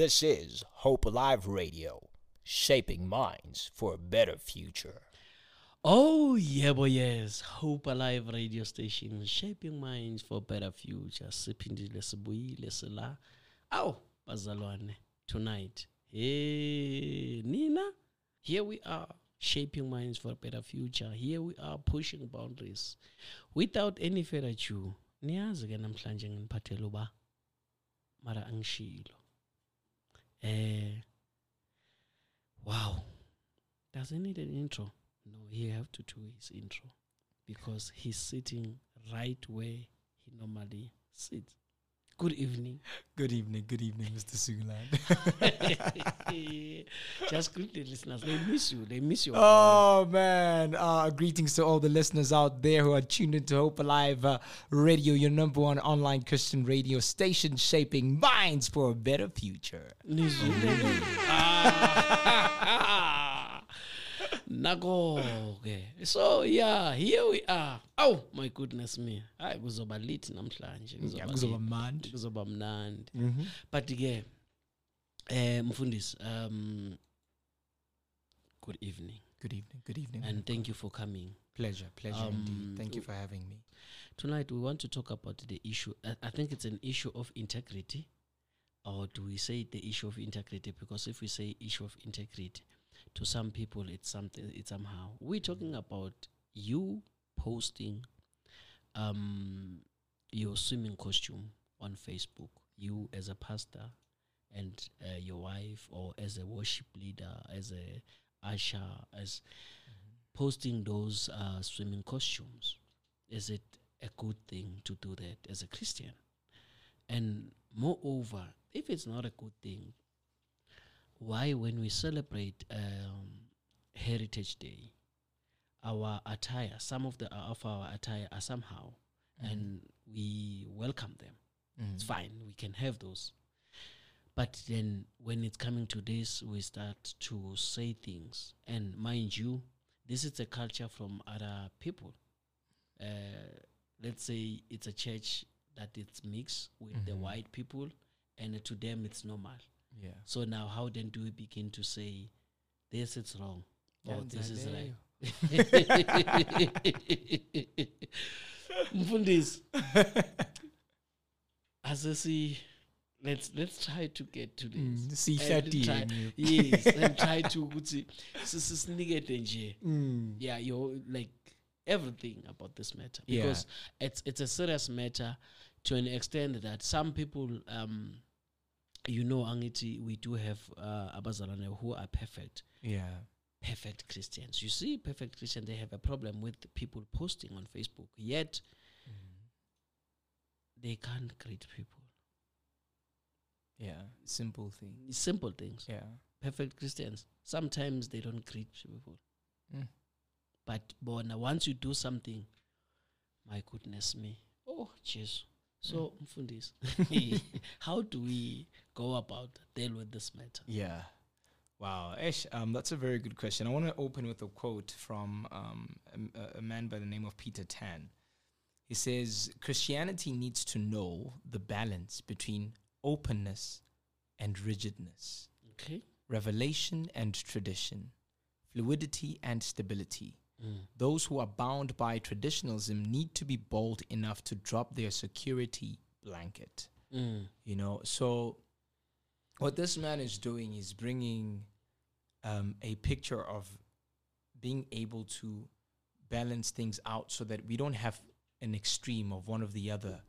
This is Hope Alive Radio, shaping minds for a better future. Oh, yeah, boy, yes. Hope Alive radio station, shaping minds for a better future. Siphindile sibuyile sila. Aw, bazalwane, tonight. Hey, Nina, here we are, shaping minds for a better future. Here we are, pushing boundaries. Without any further ado, niyazi ke namhlanje nginiphathela uba mara angishilo. Eh, wow. Does he need an intro? No, he have to do his intro because he's sitting right where he normally sits. Good evening. Good evening, good evening, Mr. Sugulan. Just greet the listeners. They miss you. They miss you. oh man! Uh, greetings to all the listeners out there who are tuned into Hope Alive uh, Radio, your number one online Christian radio station, shaping minds for a better future. Nako ke. So yeah, here we are. Oh my goodness me. Hayi kuzoba lit namhlanje. Kuzoba mandi. Kuzoba mnandi. But ke eh mfundisi um good evening Good evening, good evening. and thank you for coming. pleasure, pleasure Um, indeed. Thank you for having me. Tonight we want to talk about the issue. I, I think it's an issue of integrity, or do we say the issue of integrity? Because if we say issue of integrity, to some people it's something. It's somehow we're talking about you posting um, your swimming costume on Facebook. You as a pastor and uh, your wife, or as a worship leader, as a usher, as posting those uh, swimming costumes is it a good thing to do that as a Christian? And moreover, if it's not a good thing, why, when we celebrate um, Heritage Day, our attire, some of the of our attire are somehow, and we welcome them. It's fine, we can have those. But then, when it's coming to this, we start to say things, and mind you, this is a culture from other people. Uh, let's say it's a church that it's mixed with the white people and to them it's normal Yeah. so now how then do we begin to say this is wrong or Yeah, this is right mfundisi asesi let's let's try to get to this Mm, see And 30 try- in you. yes and try to ukuthi sisinikete nje Mm. yeah you're like everything about this matter Yeah. because it's it's a serious matter to an extent that some people um you know angithi we do have uh, abazalwane who are perfect Yeah. perfect christians you see perfect christian they have a problem with people posting on facebook yet they can't greet people Yeah. Simple things simple things Yeah. perfect christians sometimes they don't greet people Mm. but bona once you do something my goodness me oh jeez so mfundisi how do we go about deal with this matter Yeah. Wow. Ish, um, that's a very good question. I want to open with a quote from um, a, a man by the name of Peter Tan. He says Christianity needs to know the balance between openness and rigidness, okay revelation and tradition, fluidity and stability. Mm. Those who are bound by traditionalism need to be bold enough to drop their security blanket Mm. you know so what this man is doing is bringing um, a picture of being able to balance things out so that we don't have an extreme of one of the other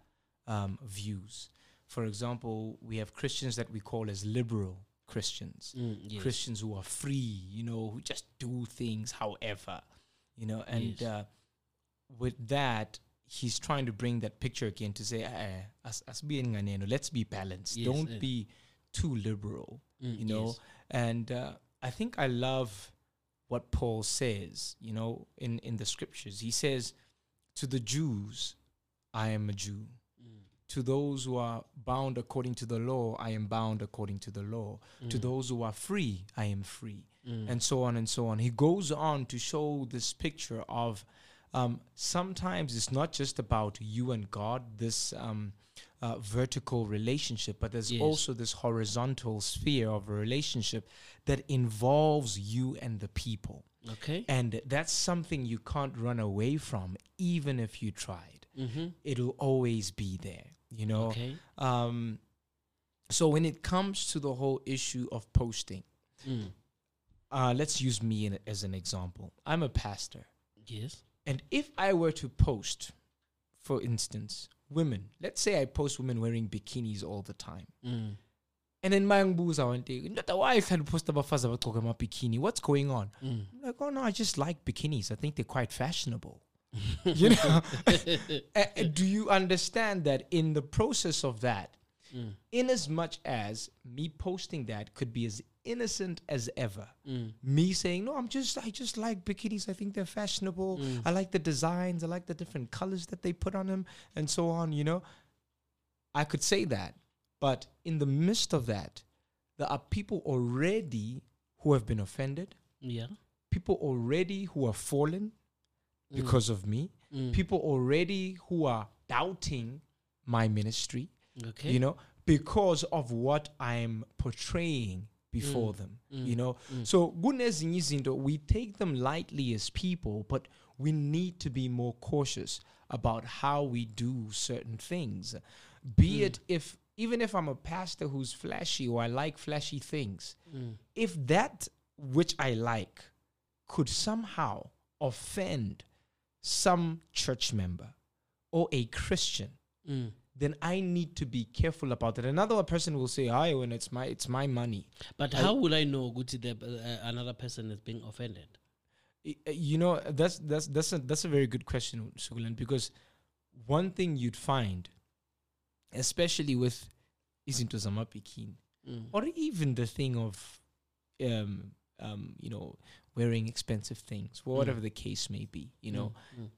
um, views for example we have christians that we call as liberal christians Mm, yes. Christians who are free, you know, who just do things however, you know, and Yes. uh, with that, he's trying to bring that picture again to say, eh, as, as being let's be balanced. Yes, Don't eh. be too liberal, Mm, you know. yes. And uh, I think I love what Paul says, you know, in, in the scriptures. He says, To the Jews, I am a Jew. Mm, To those who are bound according to the law, I am bound according to the law. To mm, those who are free, I am free. Mm, And so on and so on. He goes on to show this picture of um, sometimes it's not just about you and God, this um, uh, vertical relationship, but there's Yes. also this horizontal sphere of a relationship that involves you and the people. Okay. And that's something you can't run away from, even if you tried. Mm-hmm. It'll always be there, you know? Okay. Um, so when it comes to the whole issue of posting, Mm. Uh, let's use me in, as an example. I'm a pastor. Yes. And if I were to post, for instance, women, let's say I post women wearing bikinis all the time. Mm. And then mayangibuza one day, "Ndoda, why you trying to post abafazi abagqoke ama-bikini? What's going on? Mm. I'm like, oh no, I just like bikinis. I think they're quite fashionable. you know? Do you understand that in the process of that, Mm. in as much as me posting that could be as innocent as ever, Mm. me saying, no, I'm just, I just like bikinis. I think they're fashionable. Mm. I like the designs. I like the different colors that they put on them and so on, you know? I could say that. But in the midst of that, there are people already who have been offended, Yeah. people already who are fallen Mm. because of me, Mm. people already who are doubting my ministry, Okay. you know, because of what I'm portraying before Mm. them, Mm. you know. Mm. So kunezinye izinto we take them lightly as people, but we need to be more cautious about how we do certain things. Be Mm. it if even if I'm a pastor who's flashy or I like flashy things, Mm. if that which I like could somehow offend some church member or a Christian, Mm. Then I need to be careful about it. Another person will say, "I when it's my it's my money." But I- how will I know Guti that uh, another person is being offended? Uh, You know, that's that's that's a that's a very good question, Sugulan, because one thing you'd find, especially with izinto zamapikin, Mm. or even the thing of, um, um, you know, wearing expensive things, whatever the case may be, you know, Mm.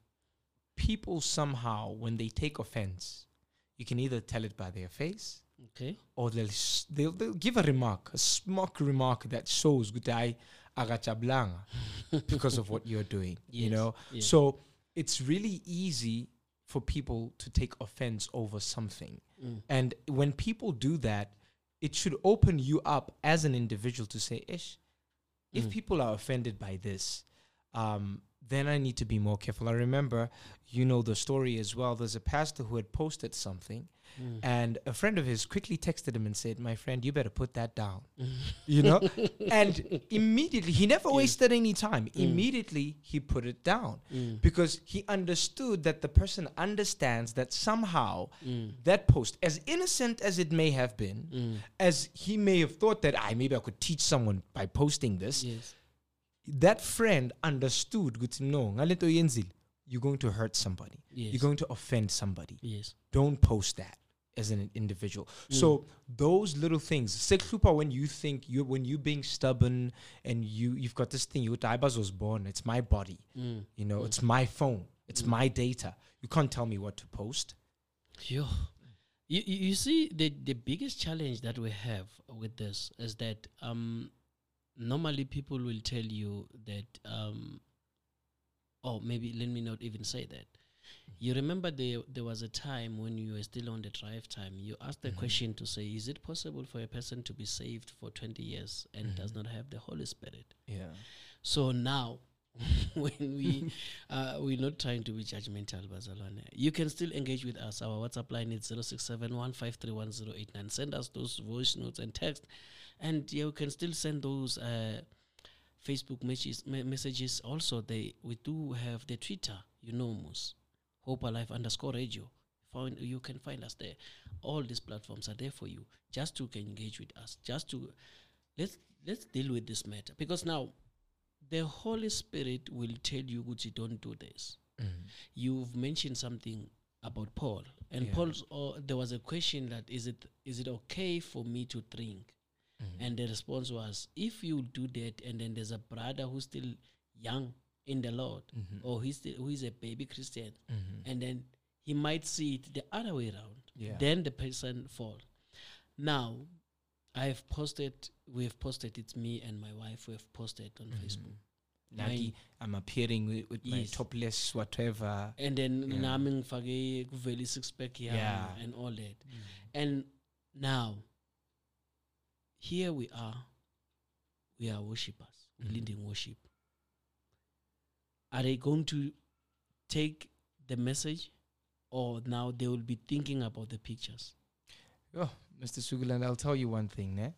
people somehow when they take offense, you can either tell it by their face. Okay. or they'll, s- they'll, they'll give a remark, a smock remark that shows good I agachablanga because of what you're doing, you know. yes. So it's really easy for people to take offense over something. Mm. And when people do that, it should open you up as an individual to say, Ish, if Mm. people are offended by this, um, then I need to be more careful. I remember, you know, the story as well. There's a pastor who had posted something, Mm. and a friend of his quickly texted him and said, My friend, you better put that down. Mm. You know? and immediately, he never Yes. wasted any time. Mm. Immediately, he put it down Mm. because he understood that the person understands that somehow Mm. that post, as innocent as it may have been, Mm. as he may have thought that I maybe I could teach someone by posting this, Yes. That friend understood good no ngale nto oyenzile, you're going to hurt somebody. Yes. You're going to offend somebody. yes. Don't post that as an individual. So those little things, seklupa when you think you when you're being stubborn and you you've got this thing, you I was born, it's my body. Mm. You know, it's my phone, it's Mm. my data. You can't tell me what to post. Yo. You, you you see the the biggest challenge that we have with this is that um normally people will tell you that um or maybe let me not even say that. You remember there there was a time when you were still on the drive time. You asked the Mhm. question to say, is it possible for a person to be saved for twenty years and does Mhm. not have the Holy Spirit? Yeah. So now, when we uh, we're not trying to be judgmental, Bazalwane, you can still engage with us. Our WhatsApp line is 0671531089. Send us those voice notes and text, and yeah, you can still send those uh, Facebook messages. Me- messages also, they we do have the Twitter. You know, Mus Hope Alive underscore Radio. Find you can find us there. All these platforms are there for you, just to engage with us. Just to let's let's deal with this matter because now the Holy Spirit will tell you, Gucci, don't do this. Mm. You've mentioned something about Paul, and Yeah. Paul's. Oh, there was a question that is it is it okay for me to drink? Mhm. And the response was, if you do that, and then there's a brother who's still young in the Lord, Mhm. or he's still, who is a baby Christian, Mhm. and then he might see it the other way around. Yeah. Then the person fall. Now, I've posted. We've posted. It's me and my wife. We've posted on Mhm. Facebook Naki, I'm appearing with, with my Yes. topless whatever. and then Yeah. nami ngifake kuvele six pack Yeah. and all that and now here we are we are worshippers we're Mhm. leading worship are they going to take the message or now they will be thinking about the pictures Oh, Mr. Sugulan, I'll tell you one thing, ne?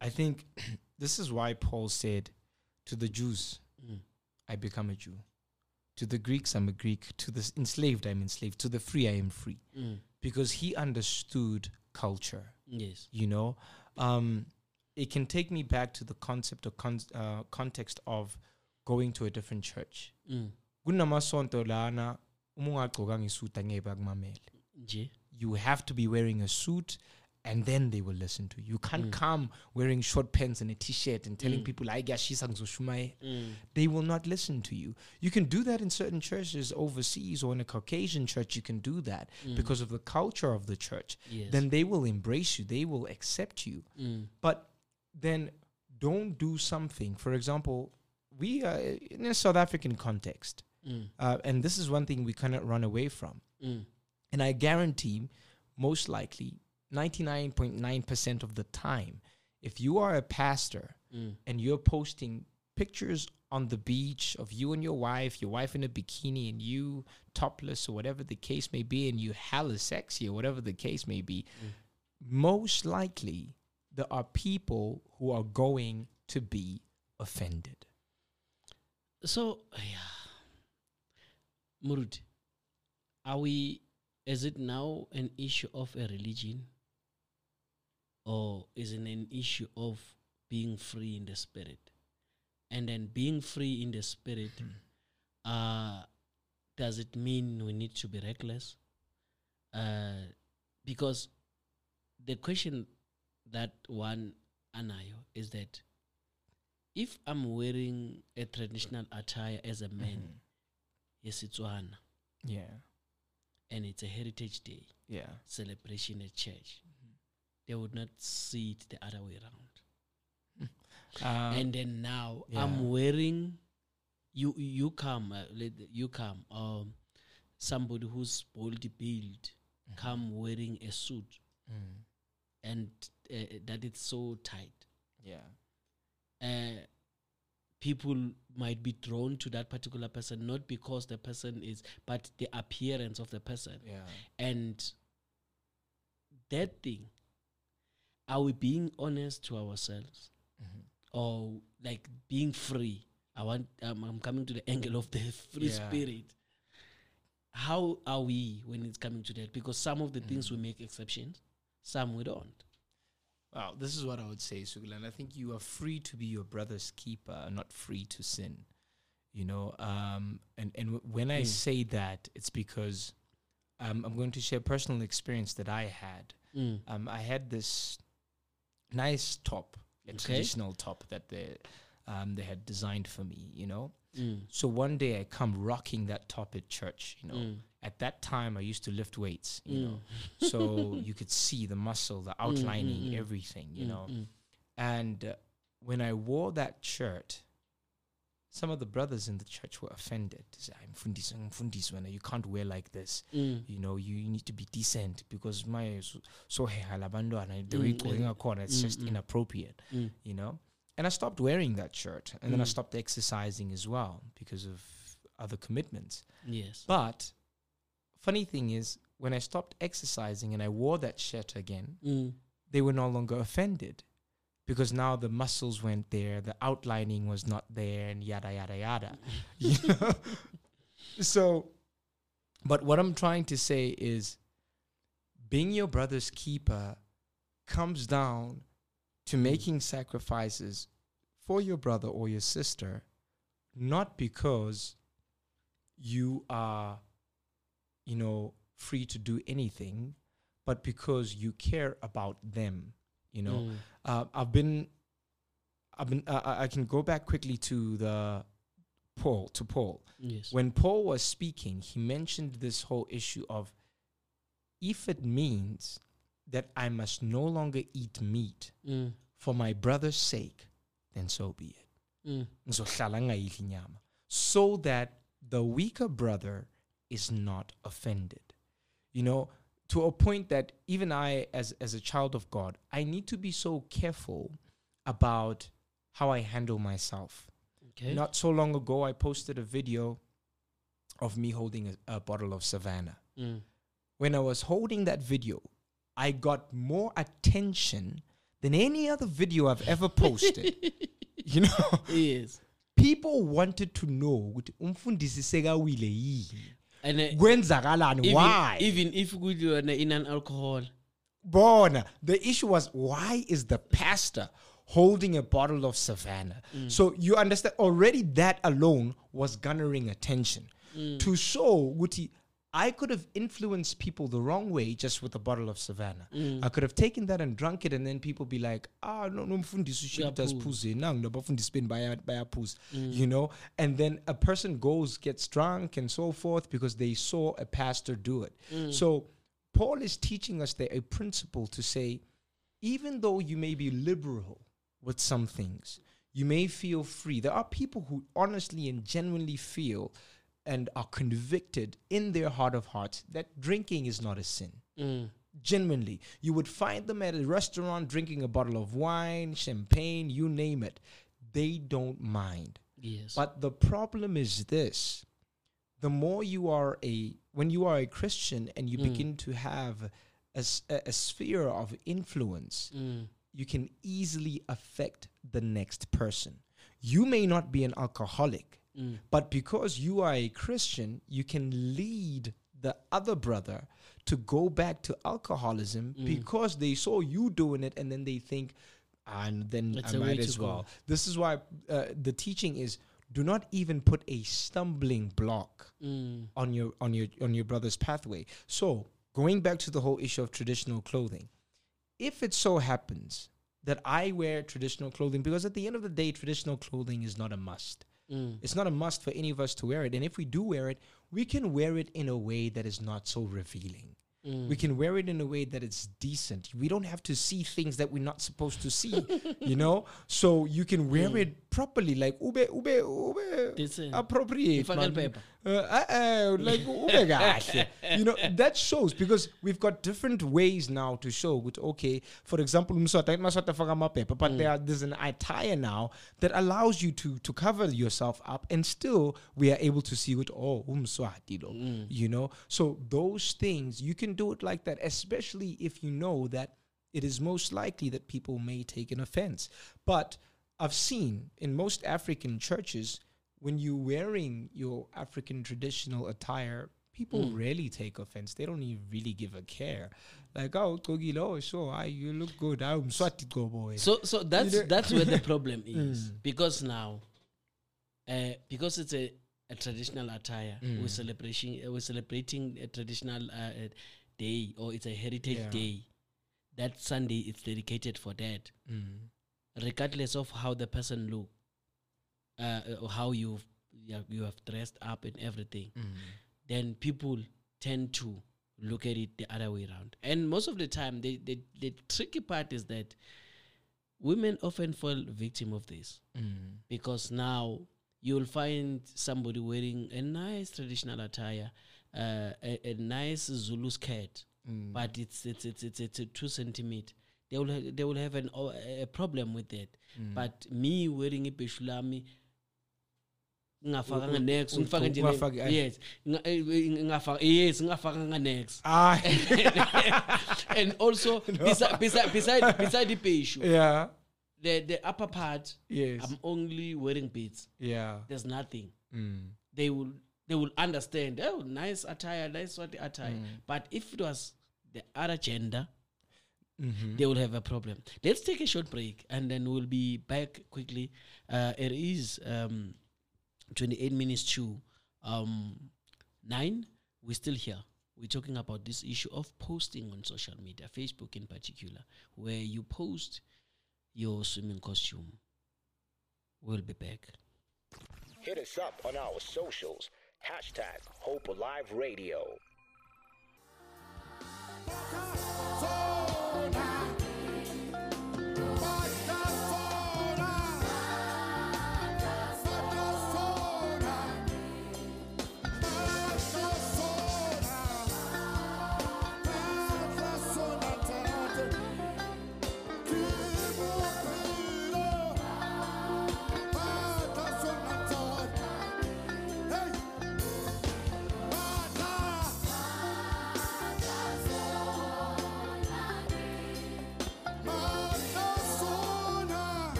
I think this is why Paul said to the Jews, Mm. I become a Jew. To the Greeks, I'm a Greek. To the enslaved, I'm enslaved. To the free, I am free. Mm. Because he understood culture, yes you know? Um, it can take me back to the concept or con- uh, context of going to a different church. mm. kunamasonto lana uma ungagqokanga isuit angeke bakumamele nje you have to be wearing a suit and then they will listen to you. You can't Mm. come wearing short pants and a t-shirt and telling Mm. people I guess she's mm. They will not listen to you. You can do that in certain churches overseas or in a Caucasian church you can do that Mm. because of the culture of the church. yes Then they will embrace you. They will accept you. mm. But then don't do something. For example, we are in a South African context. Mm. Uh, and this is one thing we cannot run away from. And I guarantee, most likely, 99.9% of the time, if you are a pastor Mm. and you're posting pictures on the beach of you and your wife, your wife in a bikini and you topless or whatever the case may be, and you hella sexy or whatever the case may be, Mm. most likely there are people who are going to be offended. So, yeah. Murud, are we, is it now an issue of a religion? Or is it an issue of being free in the spirit? And then being free in the spirit, uh, does it mean we need to be reckless? Uh, because the question that one anayo is that if I'm wearing a traditional attire as a man, yes, it's one, Yeah. And it's a heritage day Yeah. celebration at church, they would not see it the other way around. Uh, and then now yeah. I'm wearing, you you come, uh, you come, um, somebody who's boldly built, come wearing a suit, Mm. and uh, that it's so tight. Yeah. uh, people might be drawn to that particular person not because the person is but the appearance of the person Yeah. and that thing are we being honest to ourselves Mhm. or like being free i want um, i'm coming to the angle of the free Yeah. spirit how are we when it's coming to that because some of the things we make exceptions some we don't Well, this is what I would say, Sugulan. I think you are free to be your brother's keeper, not free to sin. You know, um, and and w- when I Mm. say that, it's because um, I'm going to share a personal experience that I had. Mm. Um, I had this nice top, a Okay. traditional top that they um, they had designed for me. You know, Mm. so one day I come rocking that top at church. You know, Mm. At that time I used to lift weights. You know, Mm. so you could see the muscle, the outlining, mm, mm. everything. You Mm, know. mm. And uh, when I wore that shirt, some of the brothers in the church were offended. They said, I'm fundis, I'm fundis, when you can't wear like this. Mm. You know, you, you need to be decent because my so so halabandwana, the Mm, way mm. going corner, it's Mm, just mm. inappropriate. Mm. You know, and I stopped wearing that shirt, and then I Mm. stopped exercising as well because of other commitments. Yes. But funny thing is, when I stopped exercising and I wore that shirt again, Mm. they were no longer offended because now the muscles went there, the outlining was not there, and yada yada yada. you know? So, but what I'm trying to say is, being your brother's keeper comes down to making sacrifices for your brother or your sister, not because you are, you know, free to do anything, but because you care about them. You know, Mm. uh, I've been, I've been, uh, I can go back quickly to the Paul to Paul. Yes. When Paul was speaking, he mentioned this whole issue of if it means that I must no longer eat meat Mm. for my brother's sake, then so be it. Mm. so that the weaker brother is not offended you know to a point that even i as as a child of god i need to be so careful about how i handle myself Okay. not so long ago i posted a video of me holding a, a bottle of savannah Mm. when i was holding that video i got more attention than any other video i've ever posted you know yes. people wanted to know ukuthi umfundisi sekawile yini And Uh, kwenzakalani? even, why? even if are in an alcohol, bona the issue was why is the pastor holding a bottle of savannah? Mm. So you understand already that alone was garnering attention. Mm. To show ukuthi I could have influenced people the wrong way just with a bottle of Savannah. Mm. I could have taken that and drunk it, and then people be like, "Ah, no, no, mfundisi ushiyita Uyaphuza. siphuze, nangu nabafundisi beni baya- bayaphuza," mm. you know. And then a person goes, gets drunk, and so forth because they saw a pastor do it. Mm. So Paul is teaching us there a principle to say, even though you may be liberal with some things, you may feel free. There are people who honestly and genuinely feel and are convicted in their heart of hearts that drinking is not a sin. Mm. Genuinely, you would find them at a restaurant drinking a bottle of wine, champagne, you name it. They don't mind. Yes. But the problem is this the more you are a, when you are a Christian and you Mm. begin to have a sphere of influence, Mm. you can easily affect the next person. You may not be an alcoholic, Mm. but because you are a Christian, you can lead the other brother to go back to alcoholism Mm. because they saw you doing it and then they think, and then It's I might as go. well. This is why uh, the teaching is do not even put a stumbling block Mm. on your on your on your brother's pathway. So going back to the whole issue of traditional clothing, if it so happens that I wear traditional clothing, because at the end of the day, traditional clothing is not a must. Mm. It's not a must for any of us to wear it. And if we do wear it, we can wear it in a way that is not so revealing. Mm. We can wear it in a way that it's decent. We don't have to see things that we're not supposed to see, you know? So you can wear Mm. it properly, like ube, ube, ube, Decent. appropriate. Man. Uh, uh, uh, like kahle. you know that shows because we've got different ways now to show with okay for example umswati maswati afaka amaphepha but there are, there's an attire now that allows you to to cover yourself up and still we are able to see what oh Mm. you know? So those things you can do it like that especially if you know that it is most likely that people may take an offense. But i've seen in most african churches when you're wearing your african traditional attire people Mm. rarely take offense they don't even really give a care like oh Gogilo, oh so I, you look good i'm swati boy So so that's know- that's where the problem is Mm. because now, uh, because it's a, a traditional attire, we're Mm. celebrating uh, we're celebrating a traditional uh, day or it's a heritage Yeah. day. That Sunday is dedicated for that, Mm. regardless of how the person look, uh, how you've you have, you have dressed up and everything. Mm. Then people tend to look at it the other way around. And most of the time, the, the, the tricky part is that women often fall victim of this Mm. because now you'll find somebody wearing a nice traditional attire, uh, a, a nice Zulu skirt, Mm. but it's it's it's it's, it's a two centimeter. They will ha- they will have an o- a problem with that. Mm. But me wearing ibheshu lami u- next ngifaka nje yes. Nga- eh, eh, ngafaka yes ngafaka next. Ah and also beside beside beside beside ibheshu yeah. the the upper part yes. I'm only wearing beads. Yeah. There's nothing. Mm. they will they will understand oh nice attire nice what attire. Mm. but if it was the other gender Mhm. they will have a problem. Let's take a short break and then we'll be back quickly. Uh it is um 28 minutes to um 9 we're still here we're talking about this issue of posting on social media facebook in particular where you post your swimming costume we'll be back Hit us up on our socials. Hashtag Hope Alive Radio.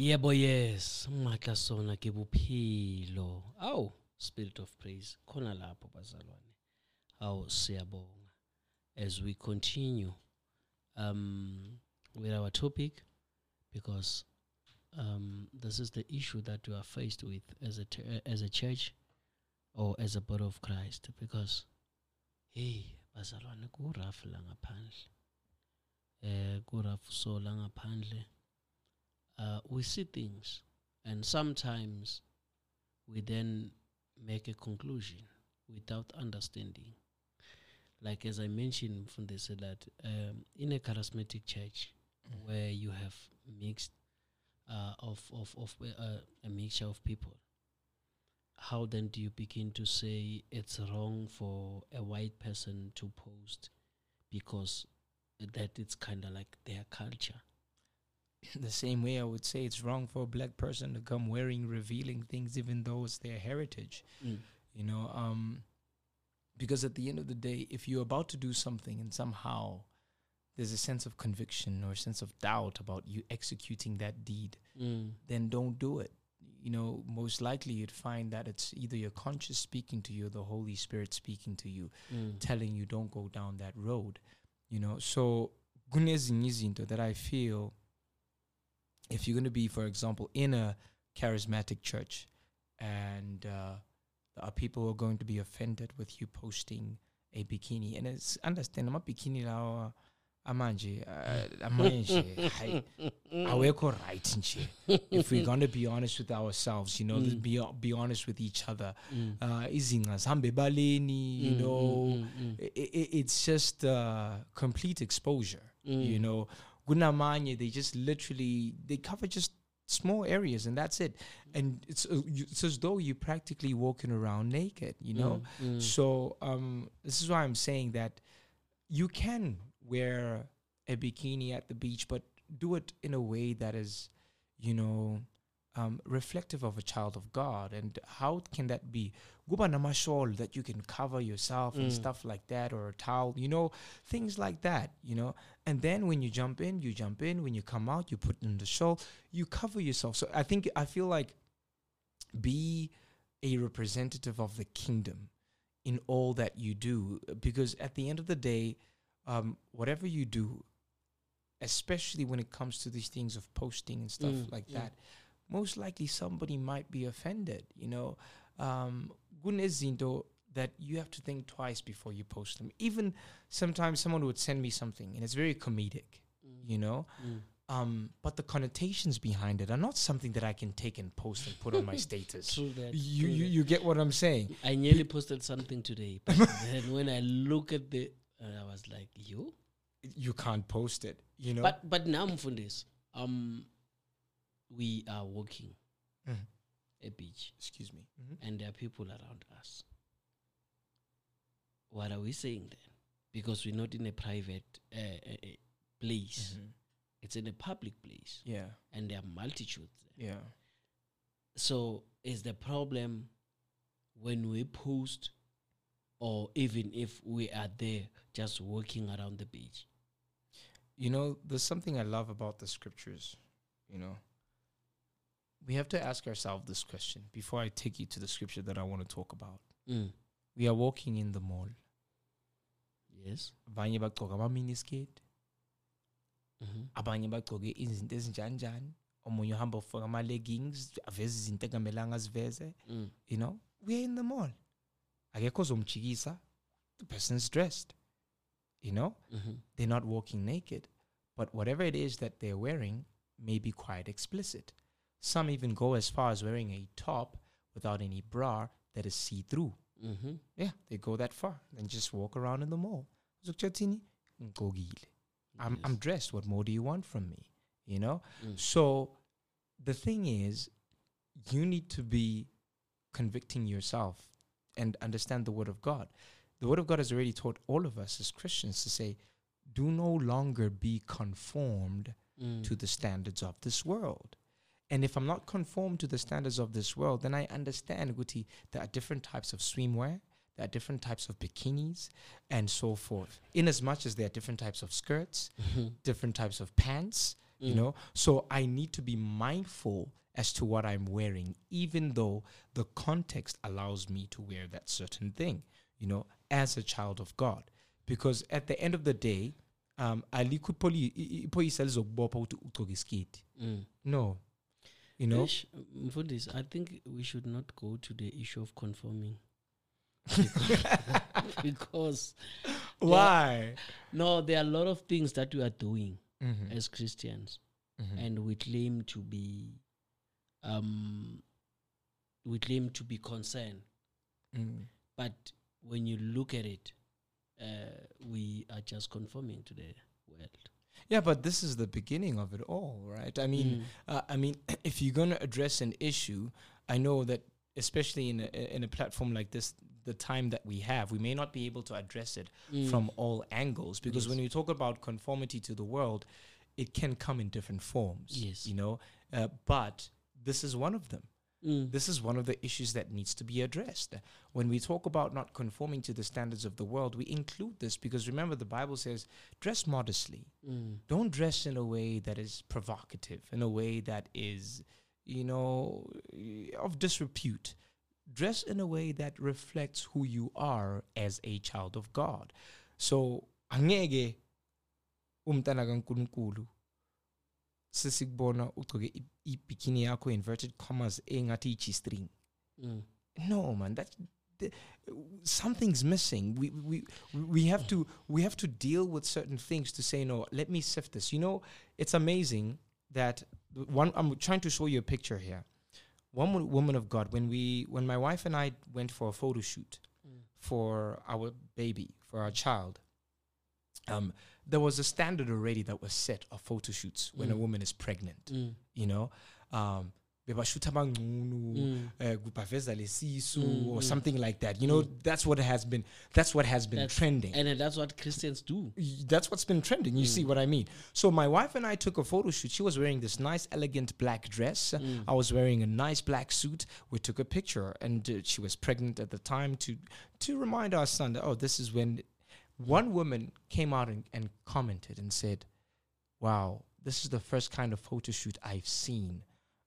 Yebo yes. Matla sona ke bophelo awu spirit of praise khona lapho bazalwane. Awu siyabonga. As we continue um with our topic because um this is the issue that we are faced with as a t- uh, as a church or as a body of Christ because hey bazalwane ku rough la ngaphandle. Eh ku rough so la ngaphandle uh, we see things and sometimes we then make a conclusion without understanding. Like as i mentioned from this that um, in a charismatic church where you have mixed uh, of of of uh, a mixture of people how then do you begin to say it's wrong for a white person to post because that it's kind of like their culture the same way I would say it's wrong for a black person to come wearing revealing things, even though it's their heritage. You know, um, because at the end of the day, if you're about to do something and somehow there's a sense of conviction or a sense of doubt about you executing that deed, Mm. then don't do it. You know, most likely you'd find that it's either your conscience speaking to you or the Holy Spirit speaking to you, Mm. telling you don't go down that road. You know, so kunezinye izinto that I feel if you're going to be, for example, in a charismatic church and uh, there are people who are going to be offended with you posting a bikini, and it's understand, ama bikini lawa amanje, uh, amanye nje, hayi, awekho right nje. If we're going to be honest with ourselves, you know, Mm. be be honest with each other. Mm. Uh, izinga zihambe ebaleni, you Mm, know, mm, mm, i i it's just uh, complete exposure mm. you know gunamanye they just literally they cover just small areas and that's it and it's uh, you, it's as though you're practically walking around naked you know Mm, mm. so um this is why i'm saying that you can wear a bikini at the beach but do it in a way that is you know um, reflective of a child of God. And how can that be? Guba namashol that you can cover yourself and Mm. stuff like that, or a towel, you know, things like that, you know. And then when you jump in, you jump in. When you come out, you put in the shawl, you cover yourself. So I think I feel like be a representative of the kingdom in all that you do, because at the end of the day, um, whatever you do, especially when it comes to these things of posting and stuff Mm, like mm. that, most likely somebody might be offended. You know, um, that you have to think twice before you post them. Even sometimes someone would send me something and it's very comedic. You know, Mm. um, but the connotations behind it are not something that I can take and post and put on my status. True that. You, true you that. you get what I'm saying? I nearly posted something today, but then when I look at the, uh, I was like, you. You can't post it. You know. But but now Mfundis, um, we are walking Mhm. a beach, excuse me. Mhm. and there are people around us. What are we saying then? Because we're not in a private uh, uh, uh, place; Mhm. it's in a public place, Yeah. and there are multitudes. There. Yeah. So is the problem when we post, or even if we are there just walking around the beach? You know, there's something I love about the scriptures. You know, we have to ask ourselves this question before I take you to the scripture that I want to talk about. Mm. We are walking in the mall. Yes. abanye bagqoka ama-miniskirt hmm abanye bagqoke izinto ezinjanjani omunye uhamba ufaka ama-leggings aveze izinto engamelanga aziveze Mm. you know we're in the mall akekho ozomjikisa the person's dressed you know hmm they're not walking naked but whatever it is that they're wearing may be quite explicit some even go as far as wearing a top without any bra that is see-through hmm yeah they go that far and just walk around in the mall. I'm I'm dressed. What more do you want from me? You know? Mm. So the thing is, you need to be convicting yourself and understand the word of God. The word of God has already taught all of us as Christians to say, do no longer be conformed Mm. to the standards of this world. And if I'm not conformed to the standards of this world, then I understand, Guti, there are different types of swimwear, there are different types of bikinis, and so forth. In as much as there are different types of skirts, Mhm. different types of pants, you Mm. know so i need to be mindful as to what i'm wearing even though the context allows me to wear that certain thing you know as a child of god because at the end of the day um alikho iphoyisa lizokubopha ukuthi ugcoke isketi Mm. no you know Eish, Mfundisi, I think we should not go to the issue of conforming. because why no, there are a lot of things that we are doing Mhm, as Christians, mhm. and we claim to be, um, we claim to be concerned. Mm. But when you look at it, uh, we are just conforming to the world. Yeah but this is the beginning of it all right i mean Mm. Uh, I mean, if you're going to address an issue, I know that especially in a, in a platform like this, the time that we have, we may not be able to address it Mm. from all angles because Yes. when you talk about conformity to the world, it can come in different forms. Yes. you know, uh, but this is one of them. Mm. This is one of the issues that needs to be addressed. When we talk about not conforming to the standards of the world, we include this because remember the Bible says, dress modestly Mm. don't dress in a way that is provocative, in a way that is, you know, of disrepute. Dress in a way that reflects who you are as a child of God. So, angeke umntana kaNkuluNkulu sesikubona ugcoke ibikini yakho inverted commas engathi i-G-string. Mm. No, man, that's the, something's missing. We we we have to we have to deal with certain things to say no. Let me sift this. You know, it's amazing that one. I'm trying to show you a picture here. One woman of God. When we when my wife and I went for a photo shoot Mm. for our baby for our child. Um, there was a standard already that was set of photo shoots when a Mm. woman is pregnant. Mm. You know, um, Mm. lesisu Mm, or mm. something like that. You know, that's what has been that's what has been That's- trending. And that's what Christians do. That's what's been trending. You see Mm. what I mean? So my wife and I took a photo shoot. She was wearing this nice, elegant black dress. Mm. I was wearing a nice black suit. We took a picture, and uh, she was pregnant at the time to to remind our son that oh, this is when. One woman came out and, and commented and said, "Wow, this is the first kind of photo shoot I've seen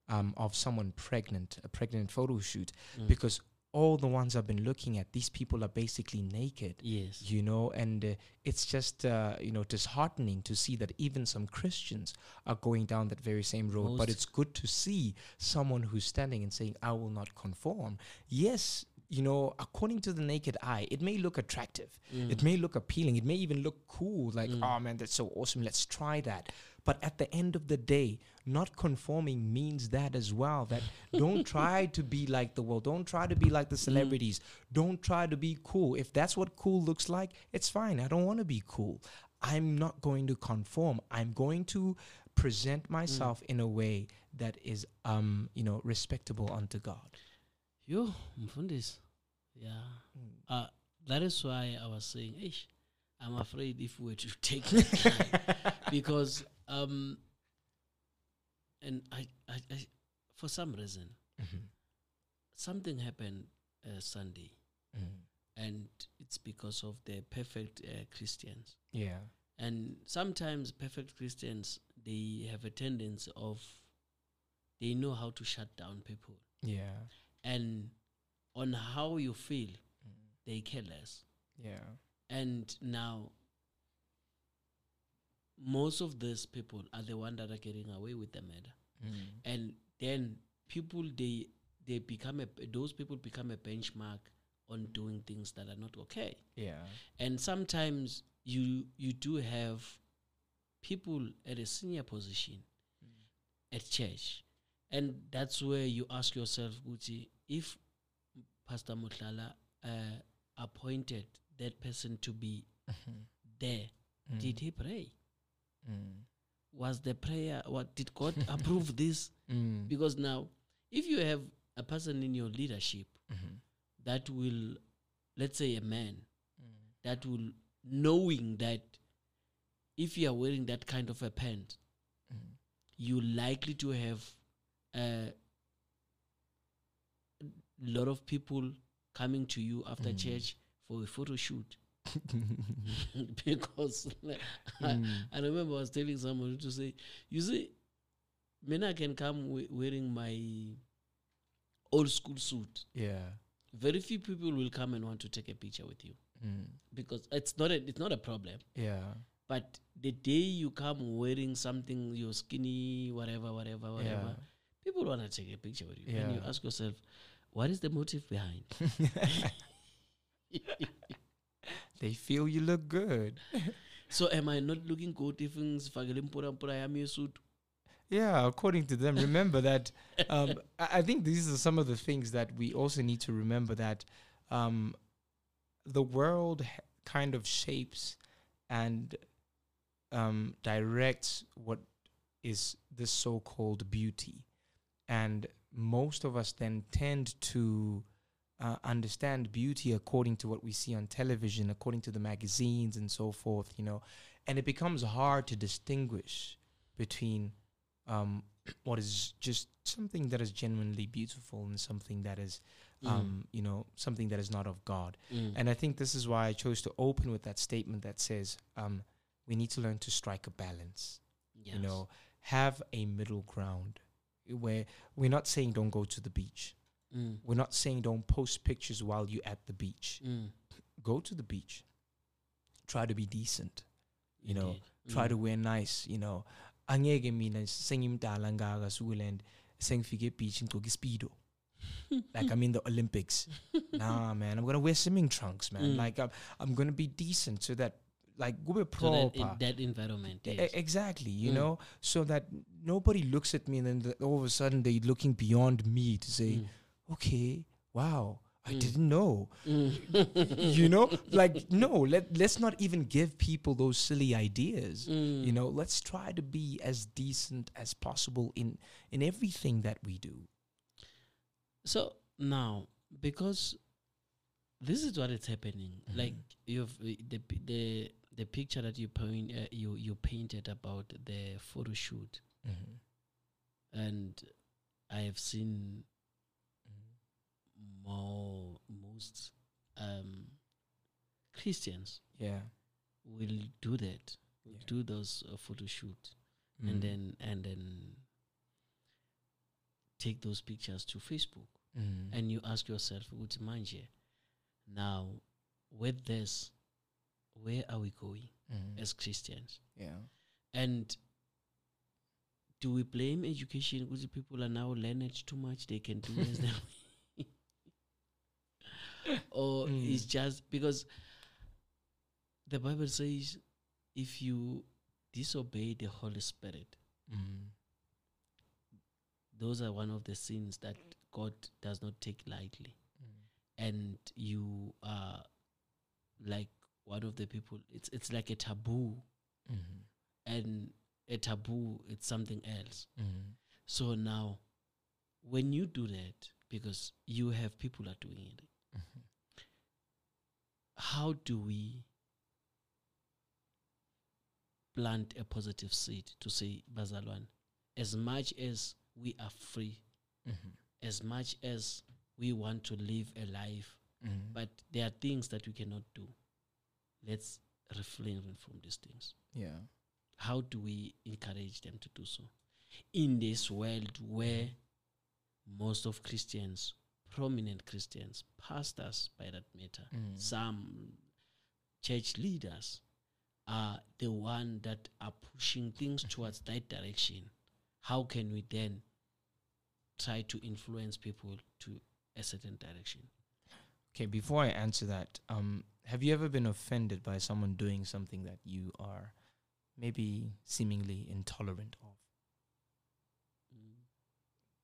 um, of someone pregnant, a pregnant photo shoot, Mm. because all the ones I've been looking at, these people are basically naked." Yes. you know and uh, it's just uh, you know disheartening to see that even some christians are going down that very same road but it's good to see someone who's standing and saying i will not conform yes you know according to the naked eye it may look attractive. Mm. it may look appealing. It may even look cool like Mm. oh man that's so awesome. Let's try that. But at the end of the day not conforming means that as well that don't try to be like the world. Don't try to be like the celebrities. Don't try to be cool. If that's what cool looks like it's fine. I don't want to be cool. I'm not going to conform. I'm going to present myself in a way that is um you know respectable unto god Yo, Mfundis. Yeah. Uh, that is why I was saying, Ish, I'm afraid if we were to take because um, and I, I, I, for some reason, Mhm. something happened uh, Sunday, Mhm. and it's because of the perfect uh, Christians. yeah And sometimes perfect Christians they have a tendency of they know how to shut down people, yeah and on how you feel, Mhm. they care less. yeah And now, most of these people are the one that are getting away with the murder. Mhm. And then people they they become a those people become a benchmark on doing things that are not okay. yeah And sometimes you you do have people at a senior position at church, and that's where you ask yourself, Gucci, if Pastor Mutlala uh, appointed that person to be Mhm. there, Mm. did he pray? Mm. Was the prayer? What did God approve this? Mm. Because now, if you have a person in your leadership Mhm. that will, let's say, a man Mm. that will knowing that if you are wearing that kind of a pant, Mm. you're likely to have a lot of people coming to you after Mm. church for a photo shoot. because like, Mm. I, I remember I was telling someone to say, you see, when I can come we- wearing my old school suit, Yeah. very few people will come and want to take a picture with you Mm. because it's not a, it's not a problem. Yeah. But the day you come wearing something, you're skinny, whatever, whatever, whatever, people want to take a picture with you. And you ask yourself, what is the motive behind? they feel you look good. so am I not looking good if ngizifakele impura mpura yami yesuit? Yeah, according to them. Remember that. Um, I I think these are some of the things that we also need to remember that um, the world kind of shapes and um, directs what is this so-called beauty, and most of us then tend to uh, understand beauty according to what we see on television, according to the magazines and so forth. You know, and it becomes hard to distinguish between um, what is just something that is genuinely beautiful and something that is, um, you know, something that is not of God. Mm. And I think this is why I chose to open with that statement that says um, we need to learn to strike a balance. Yes. You know, have a middle ground where we're not saying don't go to the beach. Mm. We're not saying don't post pictures while you're at the beach. Mm. Go to the beach. Try to be decent. You know, Indeed. try Mm. to wear nice you know angeke mina sengimdala ngaka sukuland sengifike beach ngigcoke ispeedo like i'm in the olympics nah man i'm gonna wear swimming trunks man Mm. like I'm, I'm gonna be decent so that like go be so proper that in that environment. E- exactly you Mm. know so that nobody looks at me and then the, all of a sudden they're looking beyond me to say Mm. okay wow i Mm. didn't know Mm. you know like no let, let's not even give people those silly ideas Mm. you know let's try to be as decent as possible in in everything that we do So now, because this is what is happening, Mhm. like you've the the the picture that you point uh, you you painted about the photo shoot, and I have seen more most um, Christians yeah will do that, Yeah. do those uh, photo shoot, Mhm. and then and then take those pictures to Facebook. Mhm. and you ask yourself ukuthi manje now with this where are we going Mhm. as christians yeah and do we blame education because people are now learned too much they can do as they or Mm. it's just because the bible says if you disobey the holy spirit Mhm. those are one of the sins that god does not take lightly and you are like one of the people it's it's like a taboo Mhm. and a taboo it's something else Mhm. so now when you do that because you have people are doing it Mhm. how do we plant a positive seed to say bazalwan as much as we are free Mhm. as much as we want to live a life Mhm. but there are things that we cannot do let's refrain from these things. Yeah. How do we encourage them to do so? In this world where most of christians prominent christians pastors by that matter Mhm. some church leaders are the one that are pushing things towards that direction how can we then try to influence people to a certain direction? Okay before i answer that um have you ever been offended by someone doing something that you are maybe seemingly intolerant of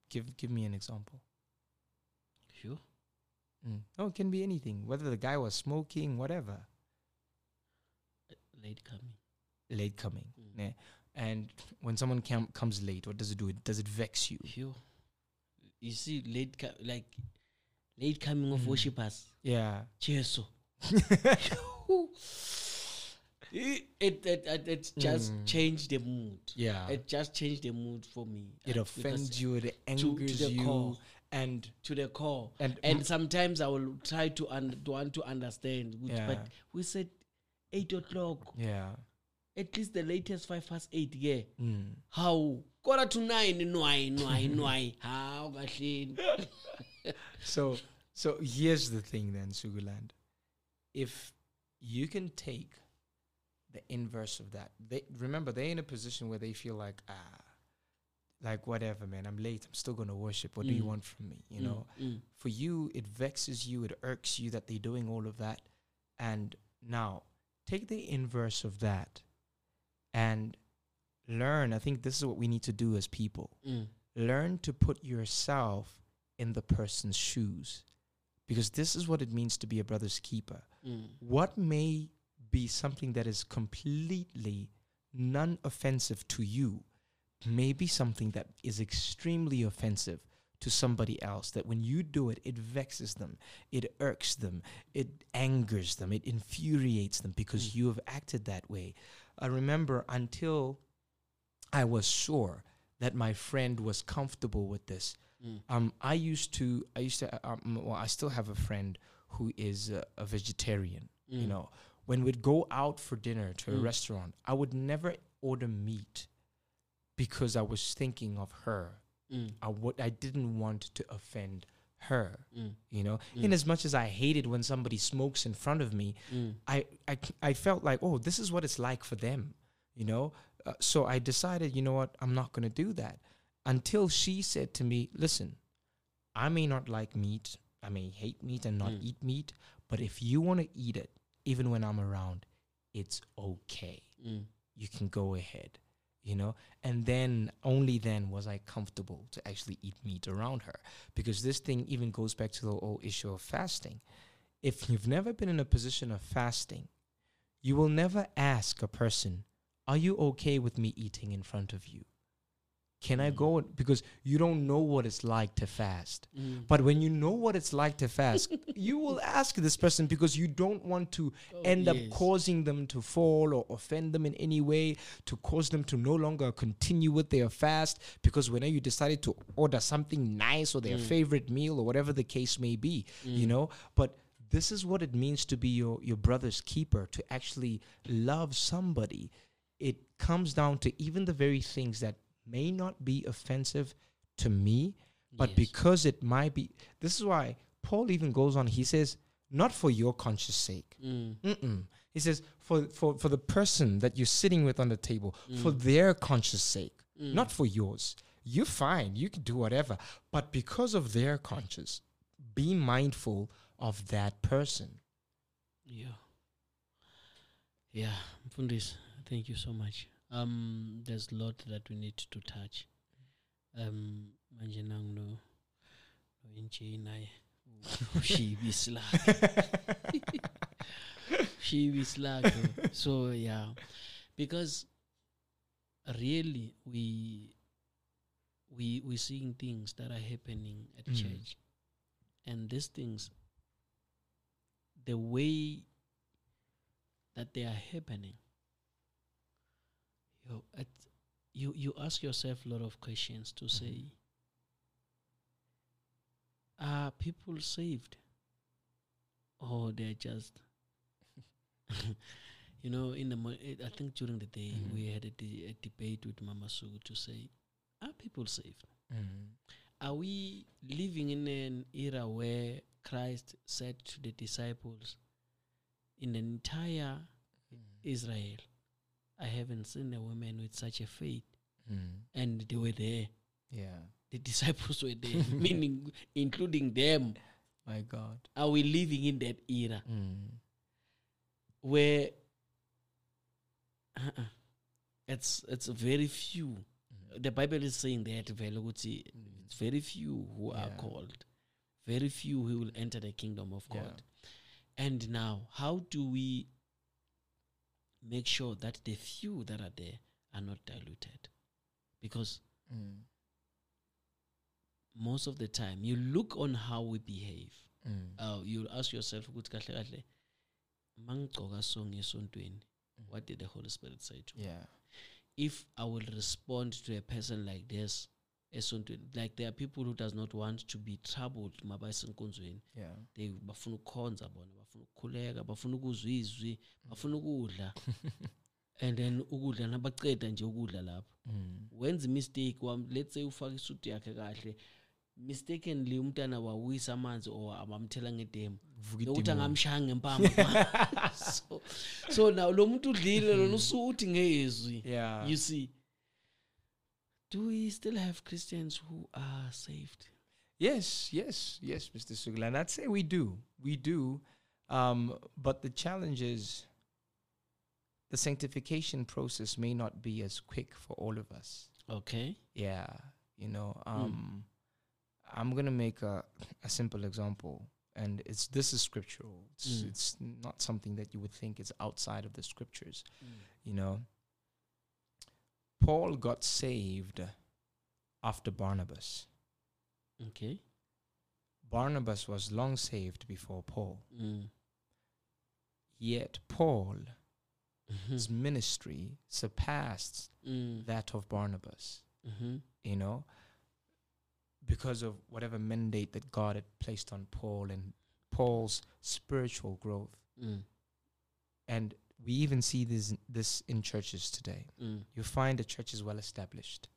give give me an example Sure. Mm. Oh, it can be anything. Whether the guy was smoking, whatever. late coming Late coming. Mm. né? And when someone cam- comes late, what does it do? It does it vex you? Sure. You see, late like late coming of Mm. worshippers. Yeah. Cheso. it, it, it, it, just Mm. changed the mood. yeah. It, just changed the mood for me. it Uh, offends you. It angers to the you. core. And To the core. and And sometimes I will try to, un- to want to understand. which- Yeah. But we said 8 o'clock Yeah. at least the latest 5 past 8 yeah Mm. how quarter to 9 nwai nwai nwai how kahleni So so here's the thing then, Sugulan. If you can take the inverse of that, they remember they're in a position where they feel like ah, like whatever, man. I'm late. I'm still gonna worship. What do you Mm. want from me? You Mm, know. mm, For you, it vexes you. It irks you that they're doing all of that. And now take the inverse of that, and learn. I think this is what we need to do as people mm, learn to put yourself in the person's shoes because this is what it means to be a brother's keeper. mm, What may be something that is completely non offensive to you may be something that is extremely offensive to somebody else. That when you do it, it vexes them, it irks them, it angers them, it infuriates them because Mm. you have acted that way. I remember until I was sure that my friend was comfortable with this. Mm, Um, I used to, I used to, uh, um, well, I still have a friend who is a, a vegetarian. You mm, know, when we'd go out for dinner to a Mm. restaurant, I would never order meat because I was thinking of her. mm, I would, I didn't want to offend her. mm, You know, Mm. in as much as I hated when somebody smokes in front of me, I, I, I felt like, oh, this is what it's like for them, you know? Uh, so I decided, you know what, I'm not going to do that. Until she said to me, listen, I may not like meat, I may hate meat and not Mm. eat meat, but if you want to eat it, even when I'm around, it's okay. mm, You can go ahead, you know? And then, only then was I comfortable to actually eat meat around her. Because this thing even goes back to the whole issue of fasting. If you've never been in a position of fasting, you will never ask a person, Are you okay with me eating in front of you? Can I go? Because you don't know what it's like to fast. mm. But when you know what it's like to fast, you will ask this person because you don't want to Oh, end up causing them to fall or offend them in any way, to cause them to no longer continue with their fast because whenever you decided to order something nice or their Mm. favorite meal or whatever the case may be, you Mm. know. But this is what it means to be your, your brother's keeper, to actually love somebody. It comes down to even the very things that may not be offensive to me, but Yes. because it might be. This is why Paul even goes on. He says, not for your conscious sake. Mm, Mm-mm. He says, for, for, for the person that you're sitting with on the table, for Mm. their conscious sake, mm, not for yours. You're fine. You can do whatever. But because of their conscience, be mindful of that person. Yeah. Yeah, Mfundis, thank you so much. Um, there's a lot that we need to touch. Um, manje nangu no inchi naye. Shibi slag shibi slag so yeah. Because really we we we seeing things that are happening at Mm. church. And these things the way that they are happening you at, you you ask yourself a lot of questions to say are people saved or they're just you know in the mo- eh, i think during the day Mhm. we had a, de- a debate with mama Sugu to say are people saved Mm. are we living in an era where Christ said to the disciples, in the entire Israel, I haven't seen a woman with such a faith, Mm. and they were there. Yeah. The disciples were there, meaning including them. My God. Are we living in that era Mm. where uh-uh, it's it's very few? Mm. The Bible is saying that Mm. it's very few who are called, very few who will enter the kingdom of Yeah. God. And now, how do we make sure that the few that are there are not diluted? Because Mm. most of the time, you look on how we behave. Mm. Uh, you'll ask yourself, ukuthi kahle kahle, mangigqoka so ngesontweni, what did the Holy Spirit say to me? Yeah. If I will respond to a person like this, esontweni like there are people who does not want to be troubled mabasenkonzweni Yeah. they bafuna ukukhonza bona bafuna ukukhuleka bafuna ukuzwa izwi bafuna ukudla and then ukudla nabaceda nje ukudla lapho Mm. wenza imistake wam let's say ufake isuti yakhe kahle mistakenly umntana wawisa amanzi or abamthela ngedemo Vuka lokuthi idemon. angamshaya ngempama so, so now lo muntu udlile lona usuthi ngezwi Yeah. you see do we still have christians who are saved Yes, yes, yes, Mr. Sugulan. I'd say we do. We do. Um, but the challenge is the sanctification process may not be as quick for all of us. okay Yeah. You know, um, I'm going to make a, a simple example. And it's this is scriptural. It's, Mm. it's not something that you would think is outside of the scriptures. You know, Paul got saved after Barnabas. okay Barnabas was long saved before Paul. mm. Yet Paul's Mhm. ministry surpassed Mm. that of Barnabas, Mhm. you know, because of whatever mandate that God had placed on Paul and Paul's spiritual growth. Mm. And we even see this this in churches today. Mm. You find a church is well established.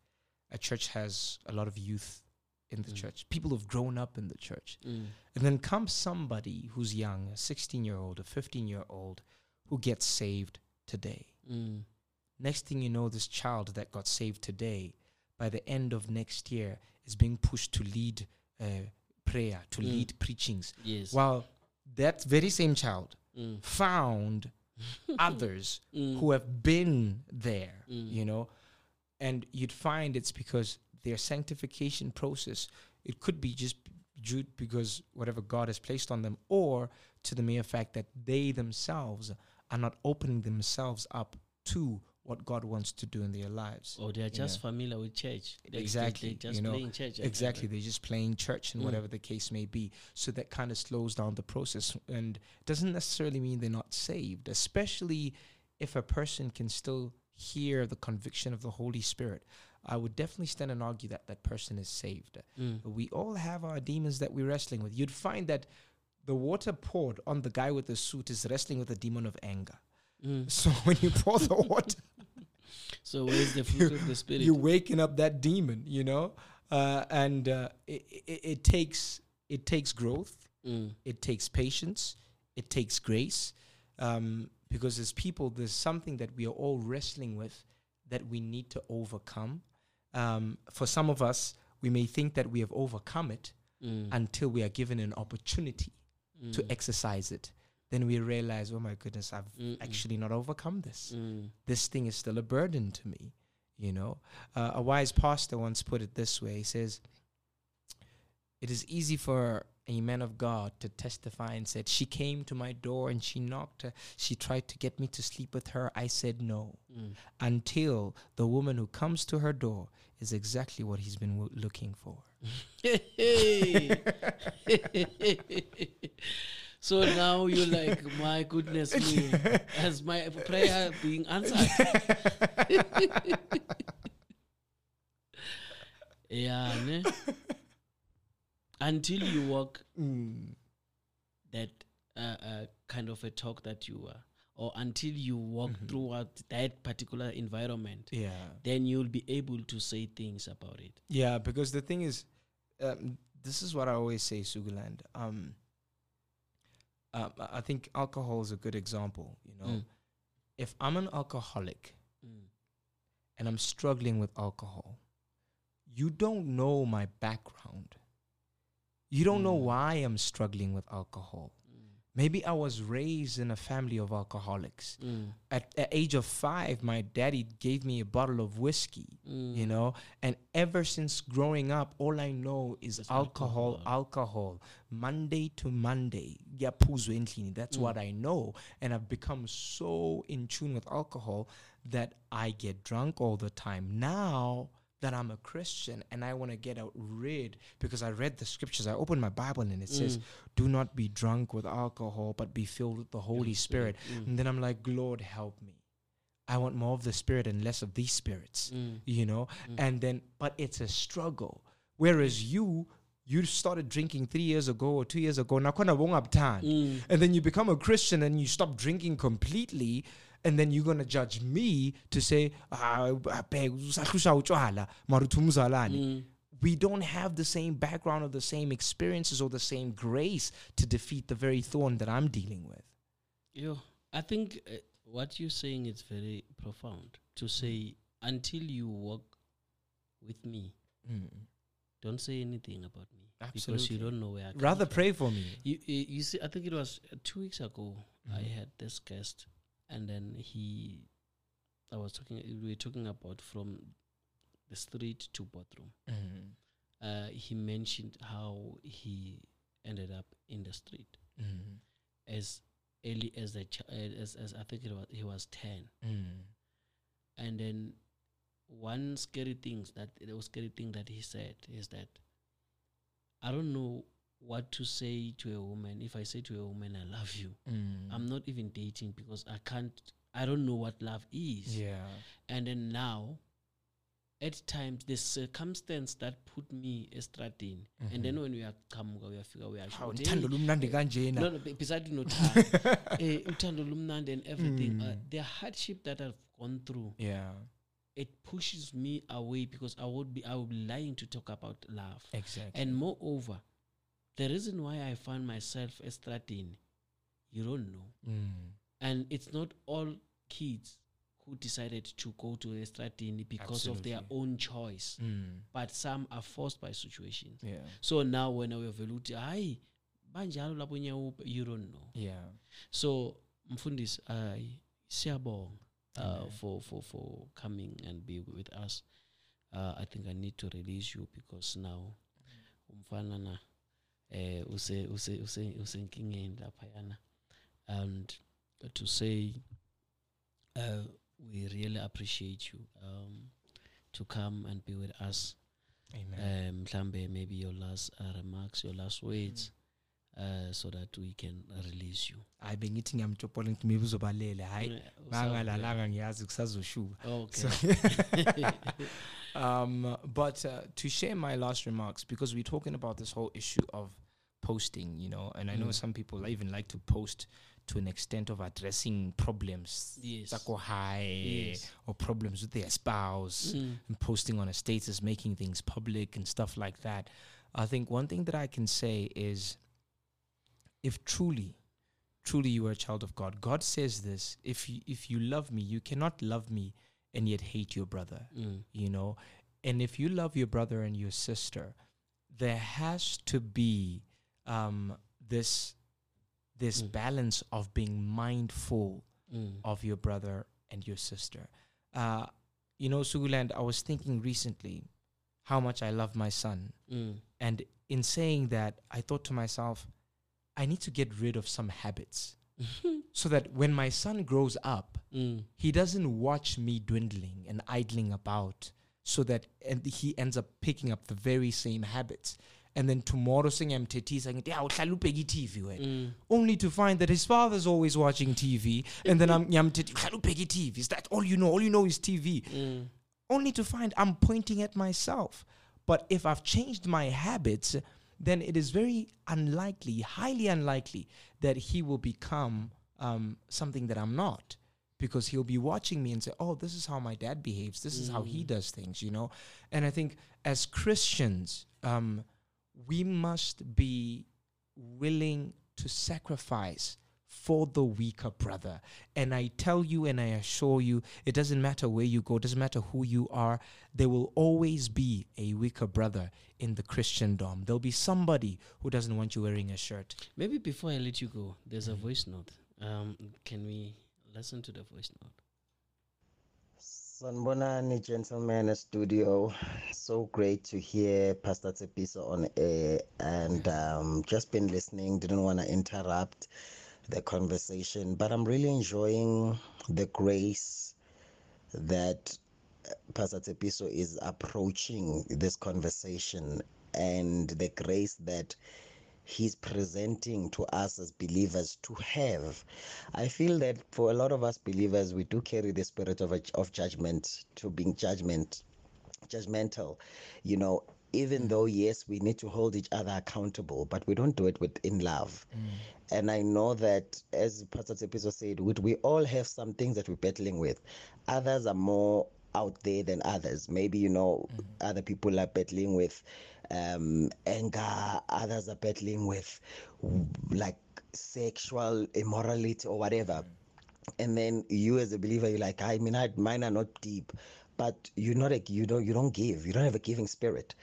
A church has a lot of youth in the Mm. church. People have grown up in the church. Mm. And then comes somebody who's young, a 16 year old, a 15 year old, who gets saved today. Mm. Next thing you know, this child that got saved today, by the end of next year, is being pushed to lead uh, prayer, to Mm. lead preachings. yes While that very same child Mm. found others Mm. who have been there, Mm. you know, and you'd find it's because their sanctification process, it could be just due because whatever God has placed on them, or to the mere fact that they themselves are not opening themselves up to what God wants to do in their lives. or they are just know. familiar with church They- Exactly, they just you know, playing church Exactly, they're just playing church and Mm. whatever the case may be. So that kind of slows down the process and doesn't necessarily mean they're not saved, especially if a person can still hear the conviction of the Holy Spirit. I would definitely stand and argue that that person is saved. Mm. We all have our demons that we're wrestling with. You'd find that the water poured on the guy with the suit is wrestling with the demon of anger. Mm. So when you pour the water, so where's the fruit of the spirit you're waking up that demon, you know, uh, and uh, it, it, it takes it takes growth, Mm. it takes patience, it takes grace, um, because as people, there's something that we are all wrestling with that we need to overcome. Um, for some of us, we may think that we have overcome it Mm. until we are given an opportunity to Mm. exercise it. Then we realize, oh my goodness, I've Mm-mm. actually not overcome this Mm. this thing is still a burden to me. You know, uh, a wise pastor once put it this way: he says, "It is easy for a man of God to testify and said, she came to my door and she knocked. Uh, she tried to get me to sleep with her. I said no, Mm. until the woman who comes to her door is exactly what he's been w- looking for." So now you're like, my goodness me, has my prayer being answered? yeah, ne? Until you walk Mm. that uh, uh, kind of a talk that you are, or until you walk Mhm. throughout that particular environment, Yeah. then you'll be able to say things about it. Yeah, because the thing is, um, this is what I always say, Sugulan. Um, um, I think alcohol is a good example. You know, Mm. if I'm an alcoholic Mm. and I'm struggling with alcohol, you don't know my background. You don't know Mm. why I'm struggling with alcohol. Maybe I was raised in a family of alcoholics. Mm. At the age of five, my daddy gave me a bottle of whiskey Mm. you know and ever since growing up all i know is alcohol alcohol. alcohol monday to monday that's Mm. what i know and i've become so in tune with alcohol that i get drunk all the time now that i'm a christian and i want to get out rid because i read the scriptures i opened my bible and it says Mm. do not be drunk with alcohol but be filled with the holy spirit Mm. and then i'm like lord help me I want more of the spirit and less of these spirits. Mm. You know, and then but it's a struggle. Whereas you you started drinking three years ago or two years ago, wongabuthandi. Mm. and then you become a Christian and you stop drinking completely, and then you're gonna judge me to say, "Ah, babe, usahlusha utshwala, mara uthi umzalwane." Mm. we don't have the same background or the same experiences or the same grace to defeat the very thorn that I'm dealing with. Yo, I think uh, what you're saying is very profound. To say until you walk with me, don't say anything about me because you don't know where I Rather from. pray for me. You, you you see, I think it was two weeks ago. I Mhm. had this guest, and then he, I was talking. We were talking about from the street to bathroom. Uh, he mentioned how he ended up in the street as early as the ch- uh, as, as I think it was he was ten, and then one scary things that the scary thing that he said is that I don't know what to say to a woman if I say to a woman I love you. I'm not even dating because I can't. I don't know what love is. Yeah. And then now, at times, the circumstance that put me estradini, and then when we are come, we are figure we are Hawu, sure. uthando lumnandi kanjena. No, no, be- beside nothando, eh, uthando lumnandi and everything. Uh, Mm. the hardship that I've gone through, Yeah. it pushes me away because I would be, I would be lying to talk about love. Exactly. And moreover, the reason why I find myself estradini, you don't know. Mm. and it's not all kids who decided to go to Estradini because of their own choice Mm. but some are forced by situations Yeah. so now when I ukuthi hayi banjalo lapho you don't know Yeah. so mfundisi I siyabonga uh, for for for coming and be with us uh, I think I need to release you because now umfana na eh use use use usenkingeni laphayana and to say uh, we really appreciate you um, to come and be with us. Amen. um maybe your last uh, remarks your last words uh, so that we can release you. Hayi bengithi ngiyamtshopola ngithi maybe uzobalele. Hayi Eh, bangalalanga ngiyazi kusazoshuka. Okay. Um, but uh, to share my last remarks, because we're talking about this whole issue of posting, you know, and I know Mm. some people even like to post to an extent of addressing problems, yes zako high, Yes. or problems with their spouse, Mm. and posting on a status, making things public and stuff like that. I think one thing that I can say is if truly, truly you are a child of God, God says this if you, if you love me, you cannot love me and yet hate your brother Mm. you know and if you love your brother and your sister there has to be um this this Mm. balance of being mindful Mm. of your brother and your sister uh you know sugulan i was thinking recently how much i love my son Mm. and in saying that i thought to myself i need to get rid of some habits so that when my son grows up Mm. he doesn't watch me dwindling and idling about so that and he ends up picking up the very same habits and then tomorrow singiyamthethisa ngithi ya uhlala ubheka i-tv wena Mm. only to find that his father's always watching tv and then I'm ngiyamthethi uhlala ubheka i-tv is that all you know all you know is tv Mm. only to find I'm pointing at myself. But if I've changed my habits, then it is very unlikely, highly unlikely, that he will become um, something that I'm not. Because he'll be watching me and say, Oh, this is how my dad behaves. This is how he Mm. does things, you know? And I think as Christians, um, we must be willing to sacrifice for the weaker brother. And I tell you and I assure you, it doesn't matter where you go, doesn't matter who you are, there will always be a weaker brother in the Christendom. There'll be somebody who doesn't want you wearing a shirt. Maybe before I let you go, there's a voice note. Um, can we listen to the voice note? Sanbonani, gentlemen studio. So great to hear Pastor Tsepiso on air and um, just been listening. Didn't want to interrupt the conversation, but I'm really enjoying the grace that uh, Pastor Tsepiso is approaching this conversation and the grace that he's presenting to us as believers to have. I feel that for a lot of us believers, we do carry the spirit of, a, of judgment to being judgment, judgmental, you know, even mm. though yes we need to hold each other accountable but we don't do it with in love. Mm. And i know that as pastor Tsepiso said we, we all have some things that we're battling with. Others are more out there than others. Maybe you know mm-hmm. other people are battling with um anger others are battling with like sexual immorality or whatever. And then you as a believer you're like i mean I, mine are not deep but you're not a you don't you don't give. You don't have a giving spirit.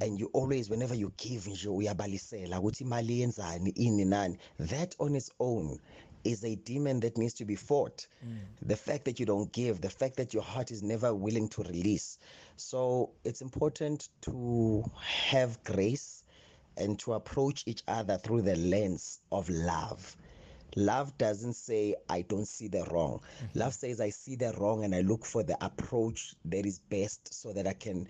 And you always whenever you give nje uyabalisela ukuthi imali yenzani ini nani? That on its own is a demon that needs to be fought. Mm. The fact that you don't give the fact that your heart is never willing to release. So it's important to have grace and to approach each other through the lens of love. Love doesn't say, I don't see the wrong. Mm-hmm. Love says, I see the wrong and I look for the approach that is best so that I can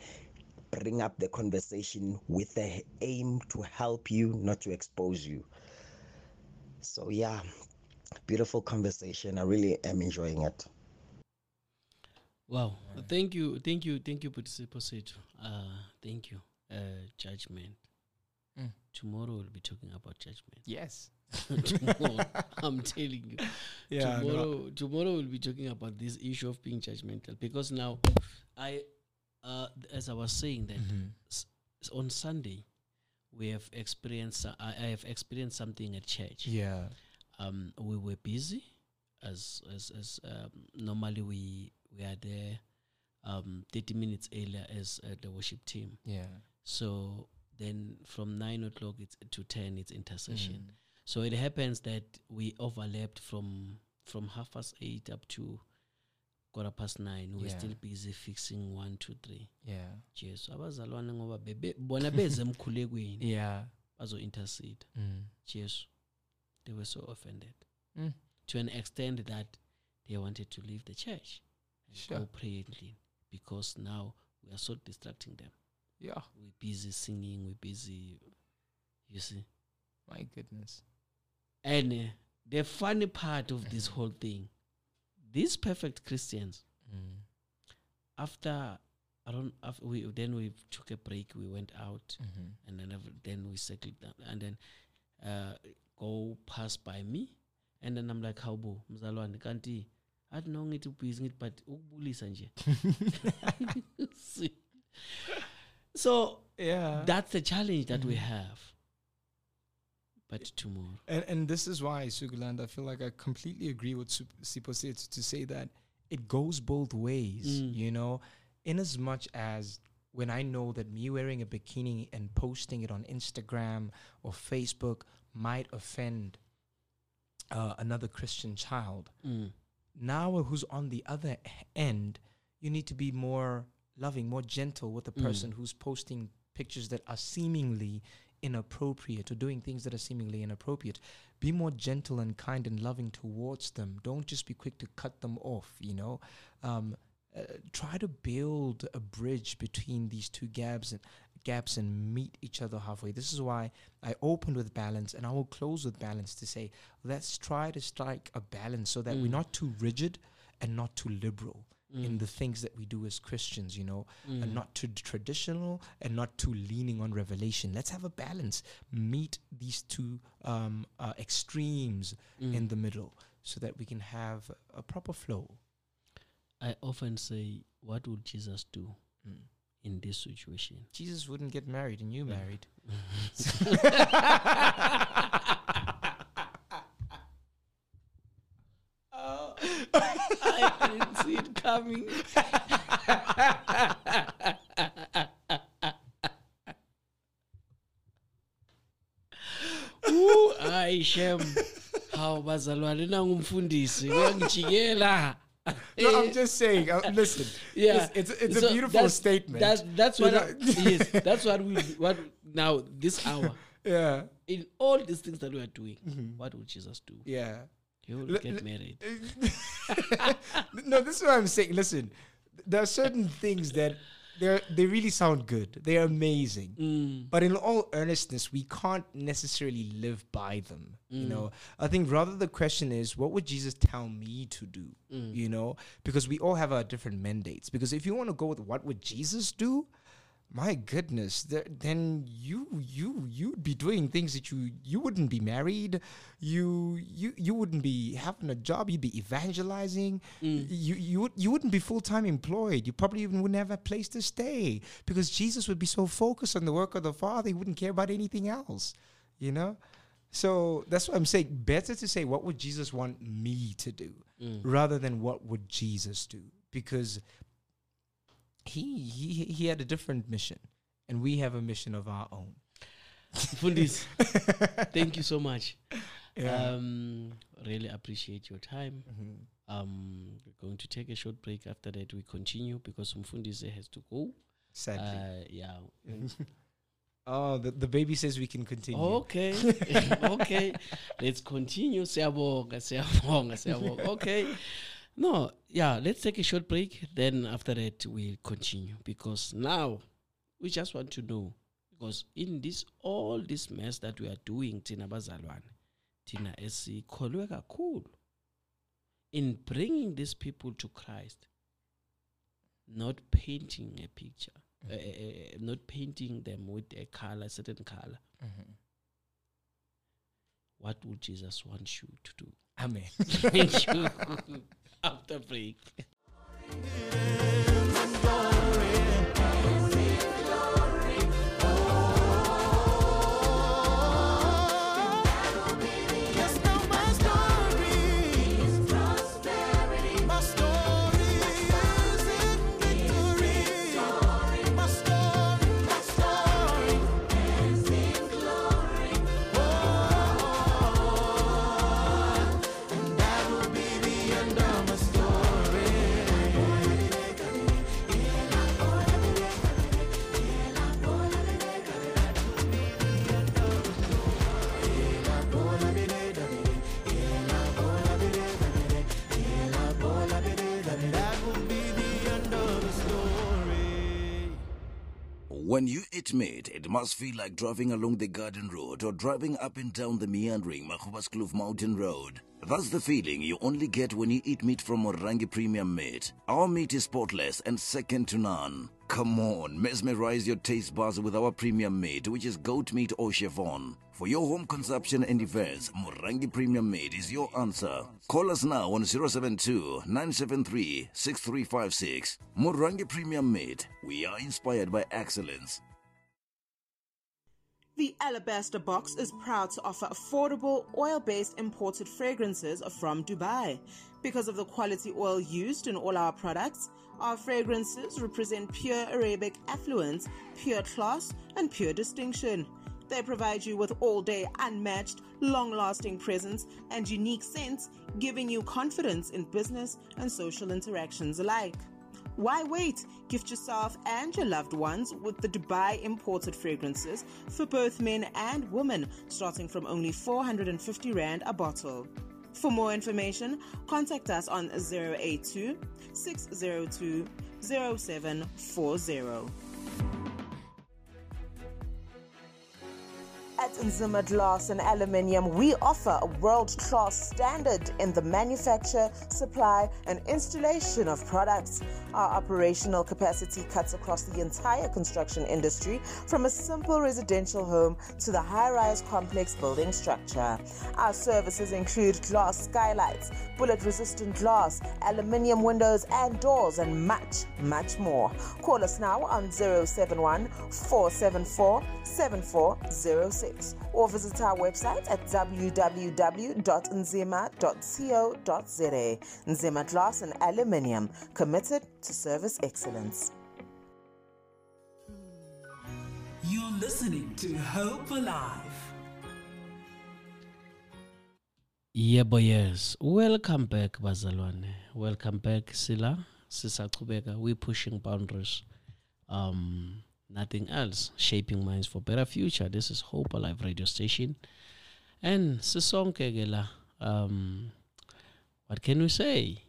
bring up the conversation with the aim to help you, not to expose you. So, yeah, beautiful conversation. I really am enjoying it. Wow. Thank you. Thank you. Thank you, Posipo Uh thank you. Uh judgment. Mm. Tomorrow we'll be talking about judgment. Yes. tomorrow, I'm telling you. Yeah. no, tomorrow tomorrow we'll be talking about this issue of being judgmental because now I uh as I was saying that Mhm. s- s- on Sunday we have experienced uh, I, I have experienced something at church. Yeah. Um, we were busy as as as um, normally we we are there um, 30 minutes earlier as uh, the worship team Yeah. so then from 9 o'clock it's to 10 it's intercession Mm. so it happens that we overlapped from from half past 8 up to quarter past 9 we we're Yeah. still busy fixing one two three Yeah. jesu abazalwane ngoba bona beze emkhulekweni Yeah. bazo-intercede Mm. jesu they were so offended Mm. to an extent that they wanted to leave the church and Sure. go pray and clean because now we are so distracting them. Yeah. We're busy singing, we're busy, you see. My goodness. And uh, the funny part of this whole thing, these perfect Christians, Mm. after I don't, after we then we took a break, we went out, Mhm. and then then we settled down, and then uh, go pass by me, and then I'm like, how bo mzalwane kanti athi no ngithi ubhizi ngithi but ukubulisa nje so Yeah. that's the challenge that we Mhm. have but tomorrow And, and this is why, Sugulan, I feel like I completely agree with Sipo said to say that it goes both ways, Mm. you know, in as much as when I know that me wearing a bikini and posting it on Instagram or Facebook might offend uh, another Christian child, Mm. now who's on the other end, you need to be more loving, more gentle with the Mm. person who's posting pictures that are seemingly inappropriate or doing things that are seemingly inappropriate. Be more gentle and kind and loving towards them. Don't just be quick to cut them off, you know. Um, uh, try to build a bridge between these two gaps and gaps and meet each other halfway. This is why I opened with balance and I will close with balance to say let's try to strike a balance so that we're Mm. not too rigid and not too liberal in Mm. the things that we do as Christians, you know, Mm. and not too traditional and not too leaning on revelation. Let's have a balance. Meet these two um, uh, extremes Mm. in the middle so that we can have a proper flow. I often say what would Jesus do Mm. in this situation Jesus wouldn't get married and you Yeah. married. I didn't see it coming. Ooh, hayi shem. Hawu bazalwane nangumfundisi kuyangijikela. No, I'm just saying. Uh, listen, yeah. it's it's, it's So a beautiful that's- statement. That's that's what? I, yes, that's what we what now this hour yeah, in all these things that we are doing. Mhm. What would Jesus do? yeah. He will Le- get married. no, this is what I'm saying. Listen, there are certain things that They're they really sound good. They're amazing. Mm. But in all earnestness, we can't necessarily live by them. You Mm. know, I think rather the question is, what would Jesus tell me to do? Mm. You know, because we all have our different mandates. Because if you want to go with what would Jesus do, my goodness, there, then you you you'd be doing things that you you wouldn't be married, you you you wouldn't be having a job. You'd be evangelizing. Mm. You you would you wouldn't be full time employed. You probably even wouldn't have a place to stay because Jesus would be so focused on the work of the Father, he wouldn't care about anything else. You know. So that's what I'm saying. Better to say, what would Jesus want me to do, Mm. rather than what would Jesus do, because he he he had a different mission, and we have a mission of our own. Fundis, thank you so much. Yeah. Um, really appreciate your time. Mhm. Um, we're going to take a short break. After that, we continue because Mfundisi has to go. Sadly. Uh, yeah. oh, the, the baby says we can continue. Okay. okay. Let's continue. Siyabonga, siyabonga, siyabonga. Okay. No, yeah, let's take a short break. Then after that, we'll continue because now we just want to know because in this all this mess that we are doing, Tina Bazalwane, Tina Esi, esikholwe kakhulu in bringing these people to Christ, not painting a picture, uh, uh, uh, not painting them with a color, certain color. Mhm. What would Jesus want you to do? Amen. Thank you. After break. When you eat meat, it must feel like driving along the garden road or driving up and down the meandering Magoebaskloof Mountain Road. That's the feeling you only get when you eat meat from Morangi Premium Meat. Our meat is spotless and second to none. Come on, mesmerize your taste buds with our premium meat, which is goat meat or chevon. For your home consumption and events, Morangi Premium Meat is your answer. Call us now on 072 973 6356. Morangi Premium Meat. We are inspired by excellence. The Alabaster Box is proud to offer affordable oil based imported fragrances from Dubai. Because of the quality oil used in all our products, our fragrances represent pure Arabic affluence, pure class, and pure distinction. They provide you with all day unmatched, long lasting presence and unique scents, giving you confidence in business and social interactions alike. Why wait? Gift yourself and your loved ones with the Dubai imported fragrances for both men and women, starting from only 450 Rand a bottle. For more information, contact us on 082 602 0740. At Nzima Glass and Aluminium, we offer a world class standard in the manufacture, supply, and installation of products. Our operational capacity cuts across the entire construction industry from a simple residential home to the high rise complex building structure. Our services include glass skylights, bullet resistant glass, aluminium windows and doors, and much, much more. Call us now on 071 474 7406 or visit our website at www.nzima.co.za. Nzima Glass and Aluminium, committed to service excellence. You're listening to Hope Alive. Yebo yes. Welcome back bazalwane. Welcome back Sila. Sisachubeka. We're pushing boundaries. Um nothing else. Shaping minds for better future. This is Hope Alive radio station. And sisonke ke la um what can we say?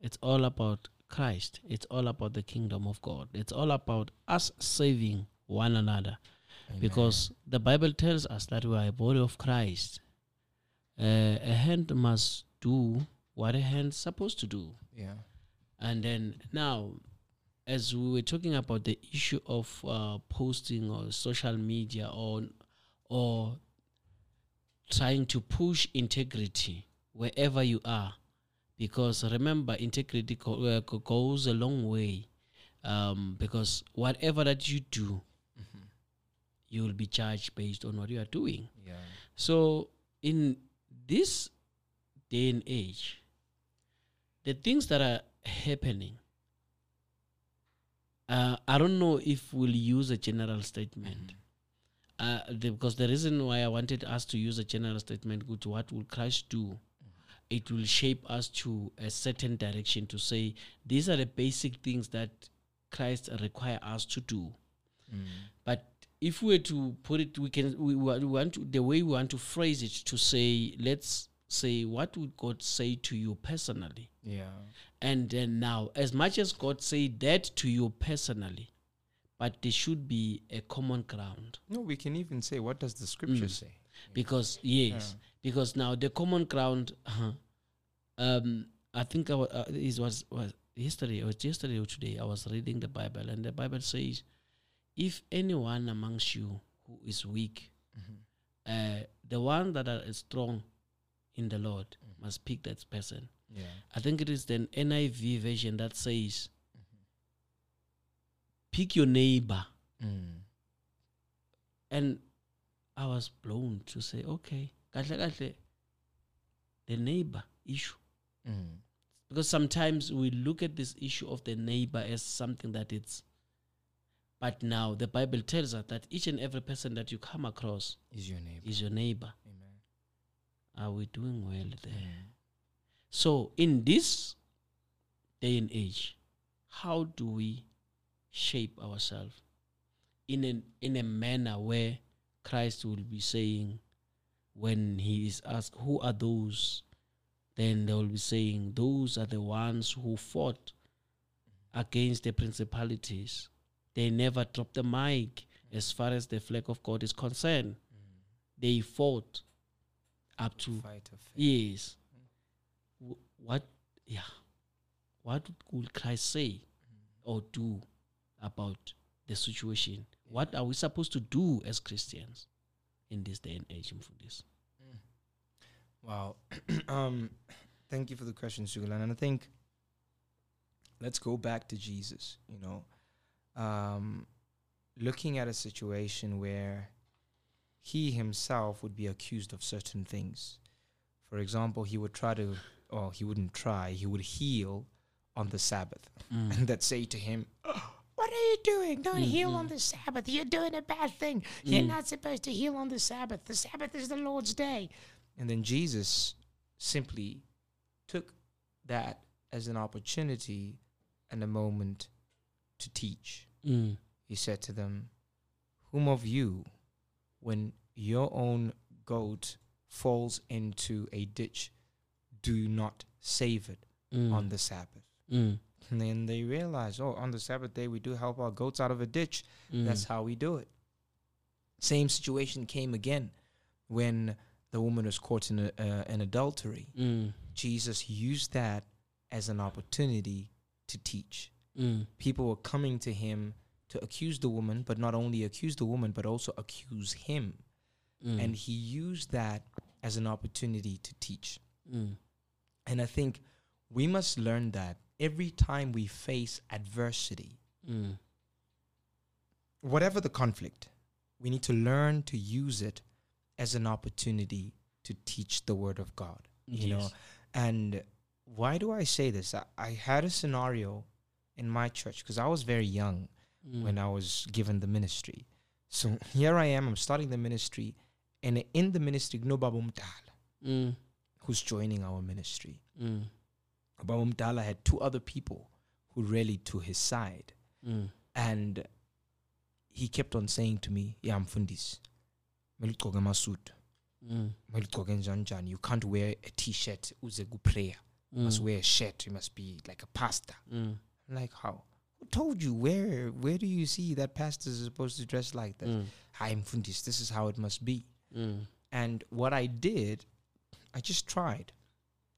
It's all about Christ. It's all about the kingdom of God. It's all about us saving one another. Because the Bible tells us that we are a body of Christ. Uh, a hand must do what a hand's supposed to do. Yeah. And then now, as we were talking about the issue of uh, posting or social media or or trying to push integrity wherever you are, because remember, integrity go, uh, goes a long way. Um, because whatever that you do, you will be judged based on what you are doing. Yeah. So in this day and age, the things that are happening, uh, I don't know if we'll use a general statement. Uh, the, because the reason why I wanted us to use a general statement, which what will Christ do? It will shape us to a certain direction to say these are the basic things that Christ require us to do. But if we were to put it, we can we, we want to, the way we want to phrase it to say, let's say, what would God say to you personally? Yeah. And then now, as much as God say that to you personally, but there should be a common ground No, we can even say, what does the scripture Mm. say? because yes, because now the common ground. uh um, I think I uh, it was was yesterday. It was yesterday or today. I was reading the Bible, and the Bible says, if anyone amongst you who is weak, uh, the one that are strong in the Lord must pick that person. Yeah. I think it is the NIV version that says, pick your neighbor. Mm. And I was blown to say, okay, the neighbor issue. Mm. Because sometimes we look at this issue of the neighbor as something that it's, but now the Bible tells us that each and every person that you come across Is your neighbor. is your neighbor. Are we doing well there? Mm. So, in this day and age, how do we shape ourselves in a, in a manner where Christ will be saying, when he is asked, Who are those? Then they will be saying, Those are the ones who fought against the principalities. They never dropped the mic as far as the flag of God is concerned. They fought up to Fight of faith. Yes. W- What, yeah. What would Christ say or do about the situation? What are we supposed to do as Christians in this day and age? Mfundisi? Wow. um, thank you for the question, Sugulan. And I think let's go back to Jesus, you know. Um, looking at a situation where he himself would be accused of certain things. For example, he would try to, or he wouldn't try, he would heal on the Sabbath. Mm. And that say to him, What are you doing? Don't heal on the Sabbath. You're doing a bad thing. You're not supposed to heal on the Sabbath. The Sabbath is the Lord's day. And then Jesus simply took that as an opportunity and a moment to teach. Mm. He said to them, Whom of you, when your own goat falls into a ditch, do not save it Mm. on the Sabbath? Mm. And then they realize, oh, on the Sabbath day, we do help our goats out of a ditch. Mm. That's how we do it. Same situation came again when the woman was caught in a, uh, an adultery. Mm. Jesus used that as an opportunity to teach. Mm. People were coming to him to accuse the woman, but not only accuse the woman, but also accuse him. Mm. And he used that as an opportunity to teach. Mm. And I think we must learn that every time we face adversity, Mm. whatever the conflict, we need to learn to use it as an opportunity to teach the word of God. You know, and why do I say this? I, I had a scenario in my church because I was very young Mm. when I was given the ministry. So here I am, I'm starting the ministry, and in the ministry, no Baba Mdala, Mm. who's joining our ministry. Mm. Baba Mdala had two other people who rallied to his side. Mm. And he kept on saying to me, Yeah, Mfundis. Mm. You can't wear a t shirt uze prayer. You must wear a shirt. You must be like a pastor. Mm. I'm like, how? Told you? Where? Where do you see that pastors are supposed to dress like that? Mm. Mfundis. This is how it must be. Mm. And what I did, I just tried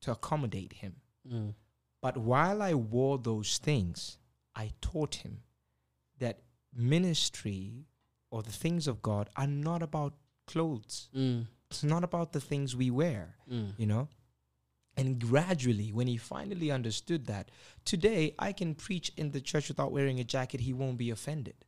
to accommodate him. Mm. But while I wore those things, I taught him that ministry or the things of God are not about clothes. Mm. It's not about the things we wear, Mm. you know? And gradually, when he finally understood that, today I can preach in the church without wearing a jacket, he won't be offended.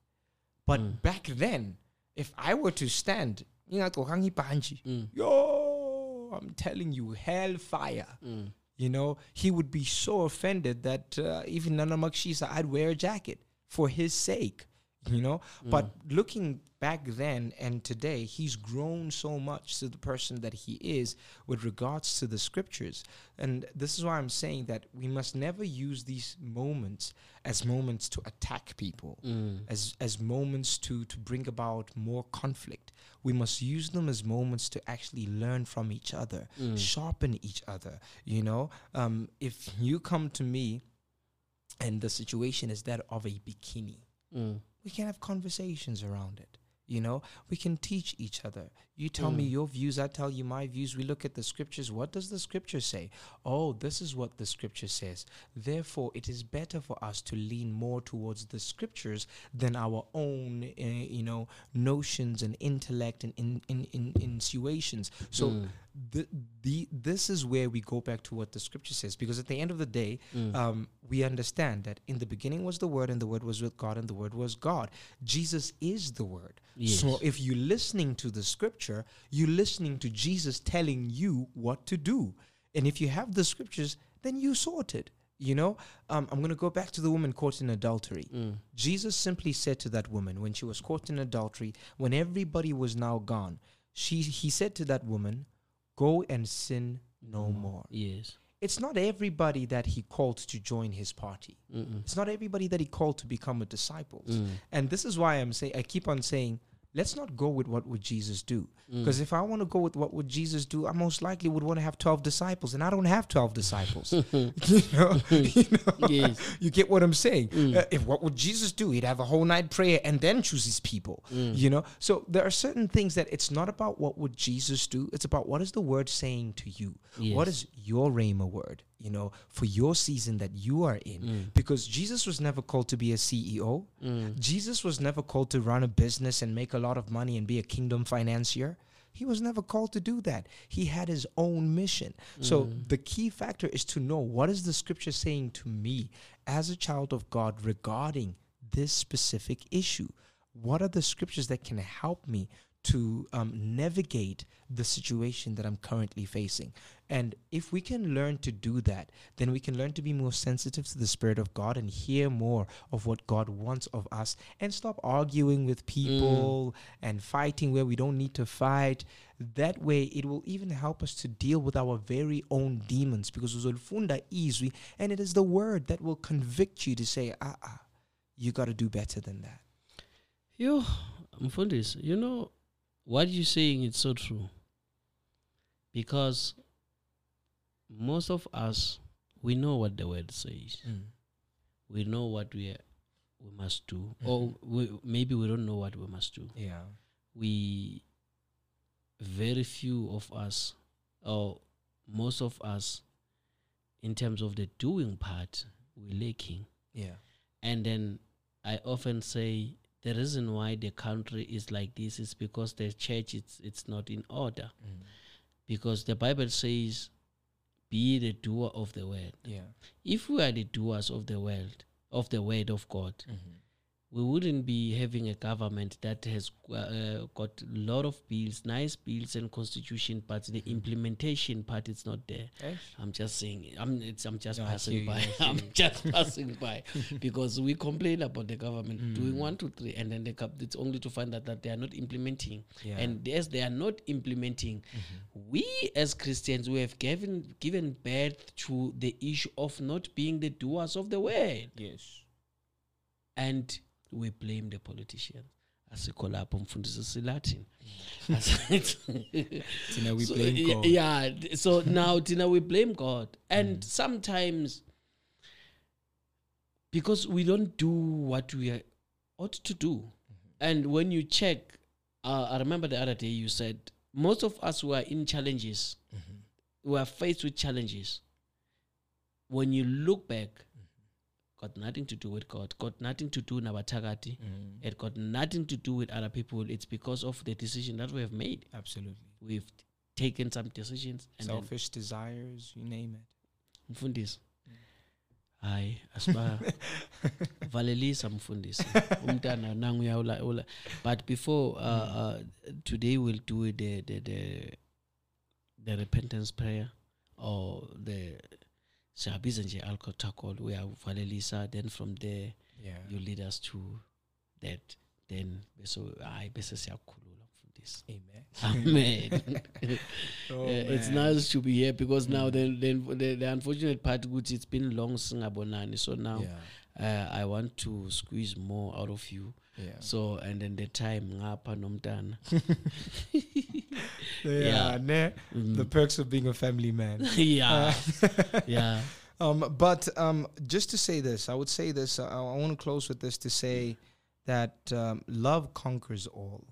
But Mm. back then, if I were to stand, Mm. yo, I'm telling you, hellfire. Mm. You know, he would be so offended that uh, even Nana Makshisa, I'd wear a jacket for his sake, you know. But looking back then and today, he's grown so much to the person that he is with regards to the scriptures. And this is why I'm saying that we must never use these moments as moments to attack people, Mm. as, as moments to, to bring about more conflict. We must use them as moments to actually learn from each other, Mm. sharpen each other. You know, um, if you come to me and the situation is that of a bikini, Mm. We can have conversations around it. You know, we can teach each other. You tell me Mm. your views, I tell you my views. We look at the scriptures. What does the scripture say? Oh, this is what the scripture says. Therefore, it is better for us to lean more towards the scriptures than our own, uh, you know, notions and intellect and in, in, in, insinuations. So, Mm. the, the this is where we go back to what the scripture says because at the end of the day Mm. um, we understand that in the beginning was the word and the word was with god and the word was god jesus is the word so if you're listening to the scripture you're listening to jesus telling you what to do and if you have the scriptures then you sort it. you know um, i'm going to go back to the woman caught in adultery Mm. Jesus simply said to that woman when she was caught in adultery, when everybody was now gone, she he said to that woman, "Go and sin no more." Yes. It's not everybody that he called to join his party. Mm-mm. It's not everybody that he called to become a disciple. Mm. And this is why I'm saying I keep on saying, let's not go with what would Jesus do. Mm. Because if I want to go with what would Jesus do, I most likely would want to have 12 disciples, and I don't have 12 disciples. you know, you, know? Yes. you get what I'm saying? Mm. Uh, if what would Jesus do? He'd have a whole night prayer and then choose his people. Mm. You know, so there are certain things that it's not about what would Jesus do. It's about what is the word saying to you. What Yes. is your rhema word? You know, for your season that you are in, Mm. because Jesus was never called to be a CEO. Mm. Jesus was never called to run a business and make a lot of money and be a kingdom financier. He was never called to do that. He had his own mission. So the key factor is to know what is the scripture saying to me as a child of God regarding this specific issue. What are the scriptures that can help me to um, navigate the situation that I'm currently facing? And if we can learn to do that, then we can learn to be more sensitive to the Spirit of God and hear more of what God wants of us and stop arguing with people and fighting where we don't need to fight. That way, it will even help us to deal with our very own demons because uzolfunda izwi, and it is the word that will convict you to say, ah, ah you got to do better than that. Yo, Mfundis, you know what you're saying is so true. Because most of us we know what the word says. Mm. We know what we we must do. Mm-hmm. Or we, maybe we don't know what we must do. Yeah. We very few of us or most of us in terms of the doing part we're lacking. Yeah. And then I often say the reason why the country is like this is because the church it's it's not in order. Mm. Because the Bible says, "Be the doer of the word." Yeah. If we are the doers of the word of the word of God, mm-hmm. We wouldn't be having a government that has uh, got a lot of bills, nice bills and constitution, but the implementation part is not there. I'm just saying. I'm. It's, I'm just No, passing you, by. I'm just passing by because we complain about the government doing one, two, three, and then they come, it's only to find out that they are not implementing. Yeah. And as they are not implementing, we as Christians we have given given birth to the issue of not being the doers of the word Yes. and we blame the politicians. asikho lapho mfundisi silatin Tina, we So, blame God. yeah so now tina we blame god. And mm. sometimes because we don't do what we ought to do. Mm-hmm. And when you check uh, i remember the other day you said most of us who are in challenges mm-hmm. we are faced with challenges when you look back got nothing to do with god got nothing to do with nabatakati it got nothing to do with other people. It's because of the decision that we have made. Absolutely. we've taken some decisions and Selfish desires, you name it. mfundisi. Hayi asiba. Valelisa mfundisi. Umntana nangu uyawula ula but before uh, uh, today we'll do the the the, the repentance prayer or the siyabiza nje alcohol uyavalelisa then from there Yeah. you lead us to that then bese hayi bese siyakhulula mfundisi Amen. amen Oh, Uh, it's nice to be here because now then then the, the unfortunate part it's been long since singabonani so now Yeah. Uh, i want to squeeze more out of you Yeah. so and then the time ngapha nomntana yeah. Yeah. ne? The perks of being a family man. yeah yeah Um, but um, just to say this, I would say this. Uh, I want to close with this to say that um, love conquers all,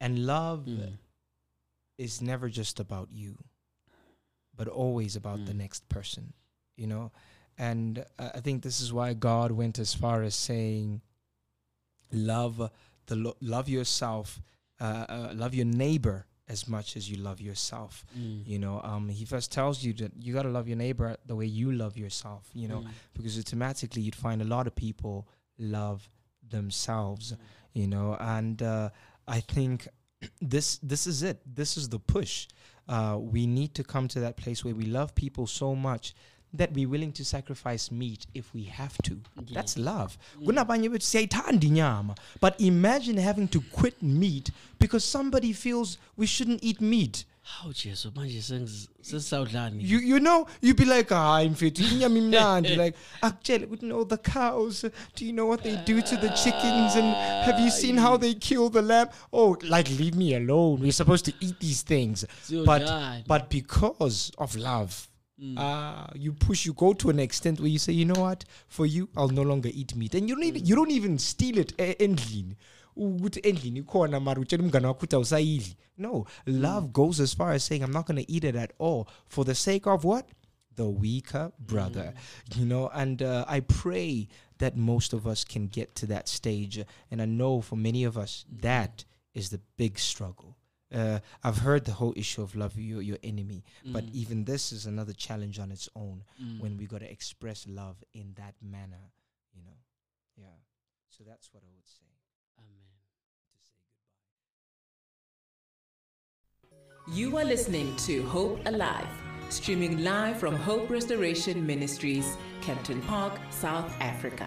and love Mm. is never just about you, but always about the Mm. next person. You know, and uh, I think this is why God went as far as saying, "Love the lo- love yourself, uh, uh, love your neighbor as much as you love yourself." Mm. You know, um, he first tells you that you got to love your neighbor the way you love yourself. You know, Mm. because automatically you'd find a lot of people love themselves. You know, and uh, I think this this is it. This is the push. Uh, we need to come to that place where we love people so much that we're willing to sacrifice meat if we have to. That's love. Mm. Siyayithanda inyama, But imagine having to quit meat because somebody feels we shouldn't eat meat. hawu jesu manje sesisawudlani You you know you'd be like hayi mfethu inyama imnandi. Like akutshele ukuthi no the cows do you know what they do to the chickens and have you seen how they kill the lamb? Oh like leave me alone. We're supposed to eat these things. But but because of love Mm. uh, you push you go to an extent where you say you know what? For you I'll no longer eat meat. And you don't even, mm. you don't even steal it e- endlini. Ukuthi endlini ikhona mara utshela umngane wakho ukuthi awusayidli. No mm. love goes as far as saying i'm not going to eat it at all for the sake of what? The weaker brother. You know and uh, i pray that most of us can get to that stage and i know for many of us that is the big struggle uh, I've heard the whole issue of love your your enemy, but even this is another challenge on its own when we got to express love in that manner, you know. Yeah. So that's what I would say. Amen. You are listening to Hope Alive, streaming live from Hope Restoration Ministries, Kempton Park, South Africa.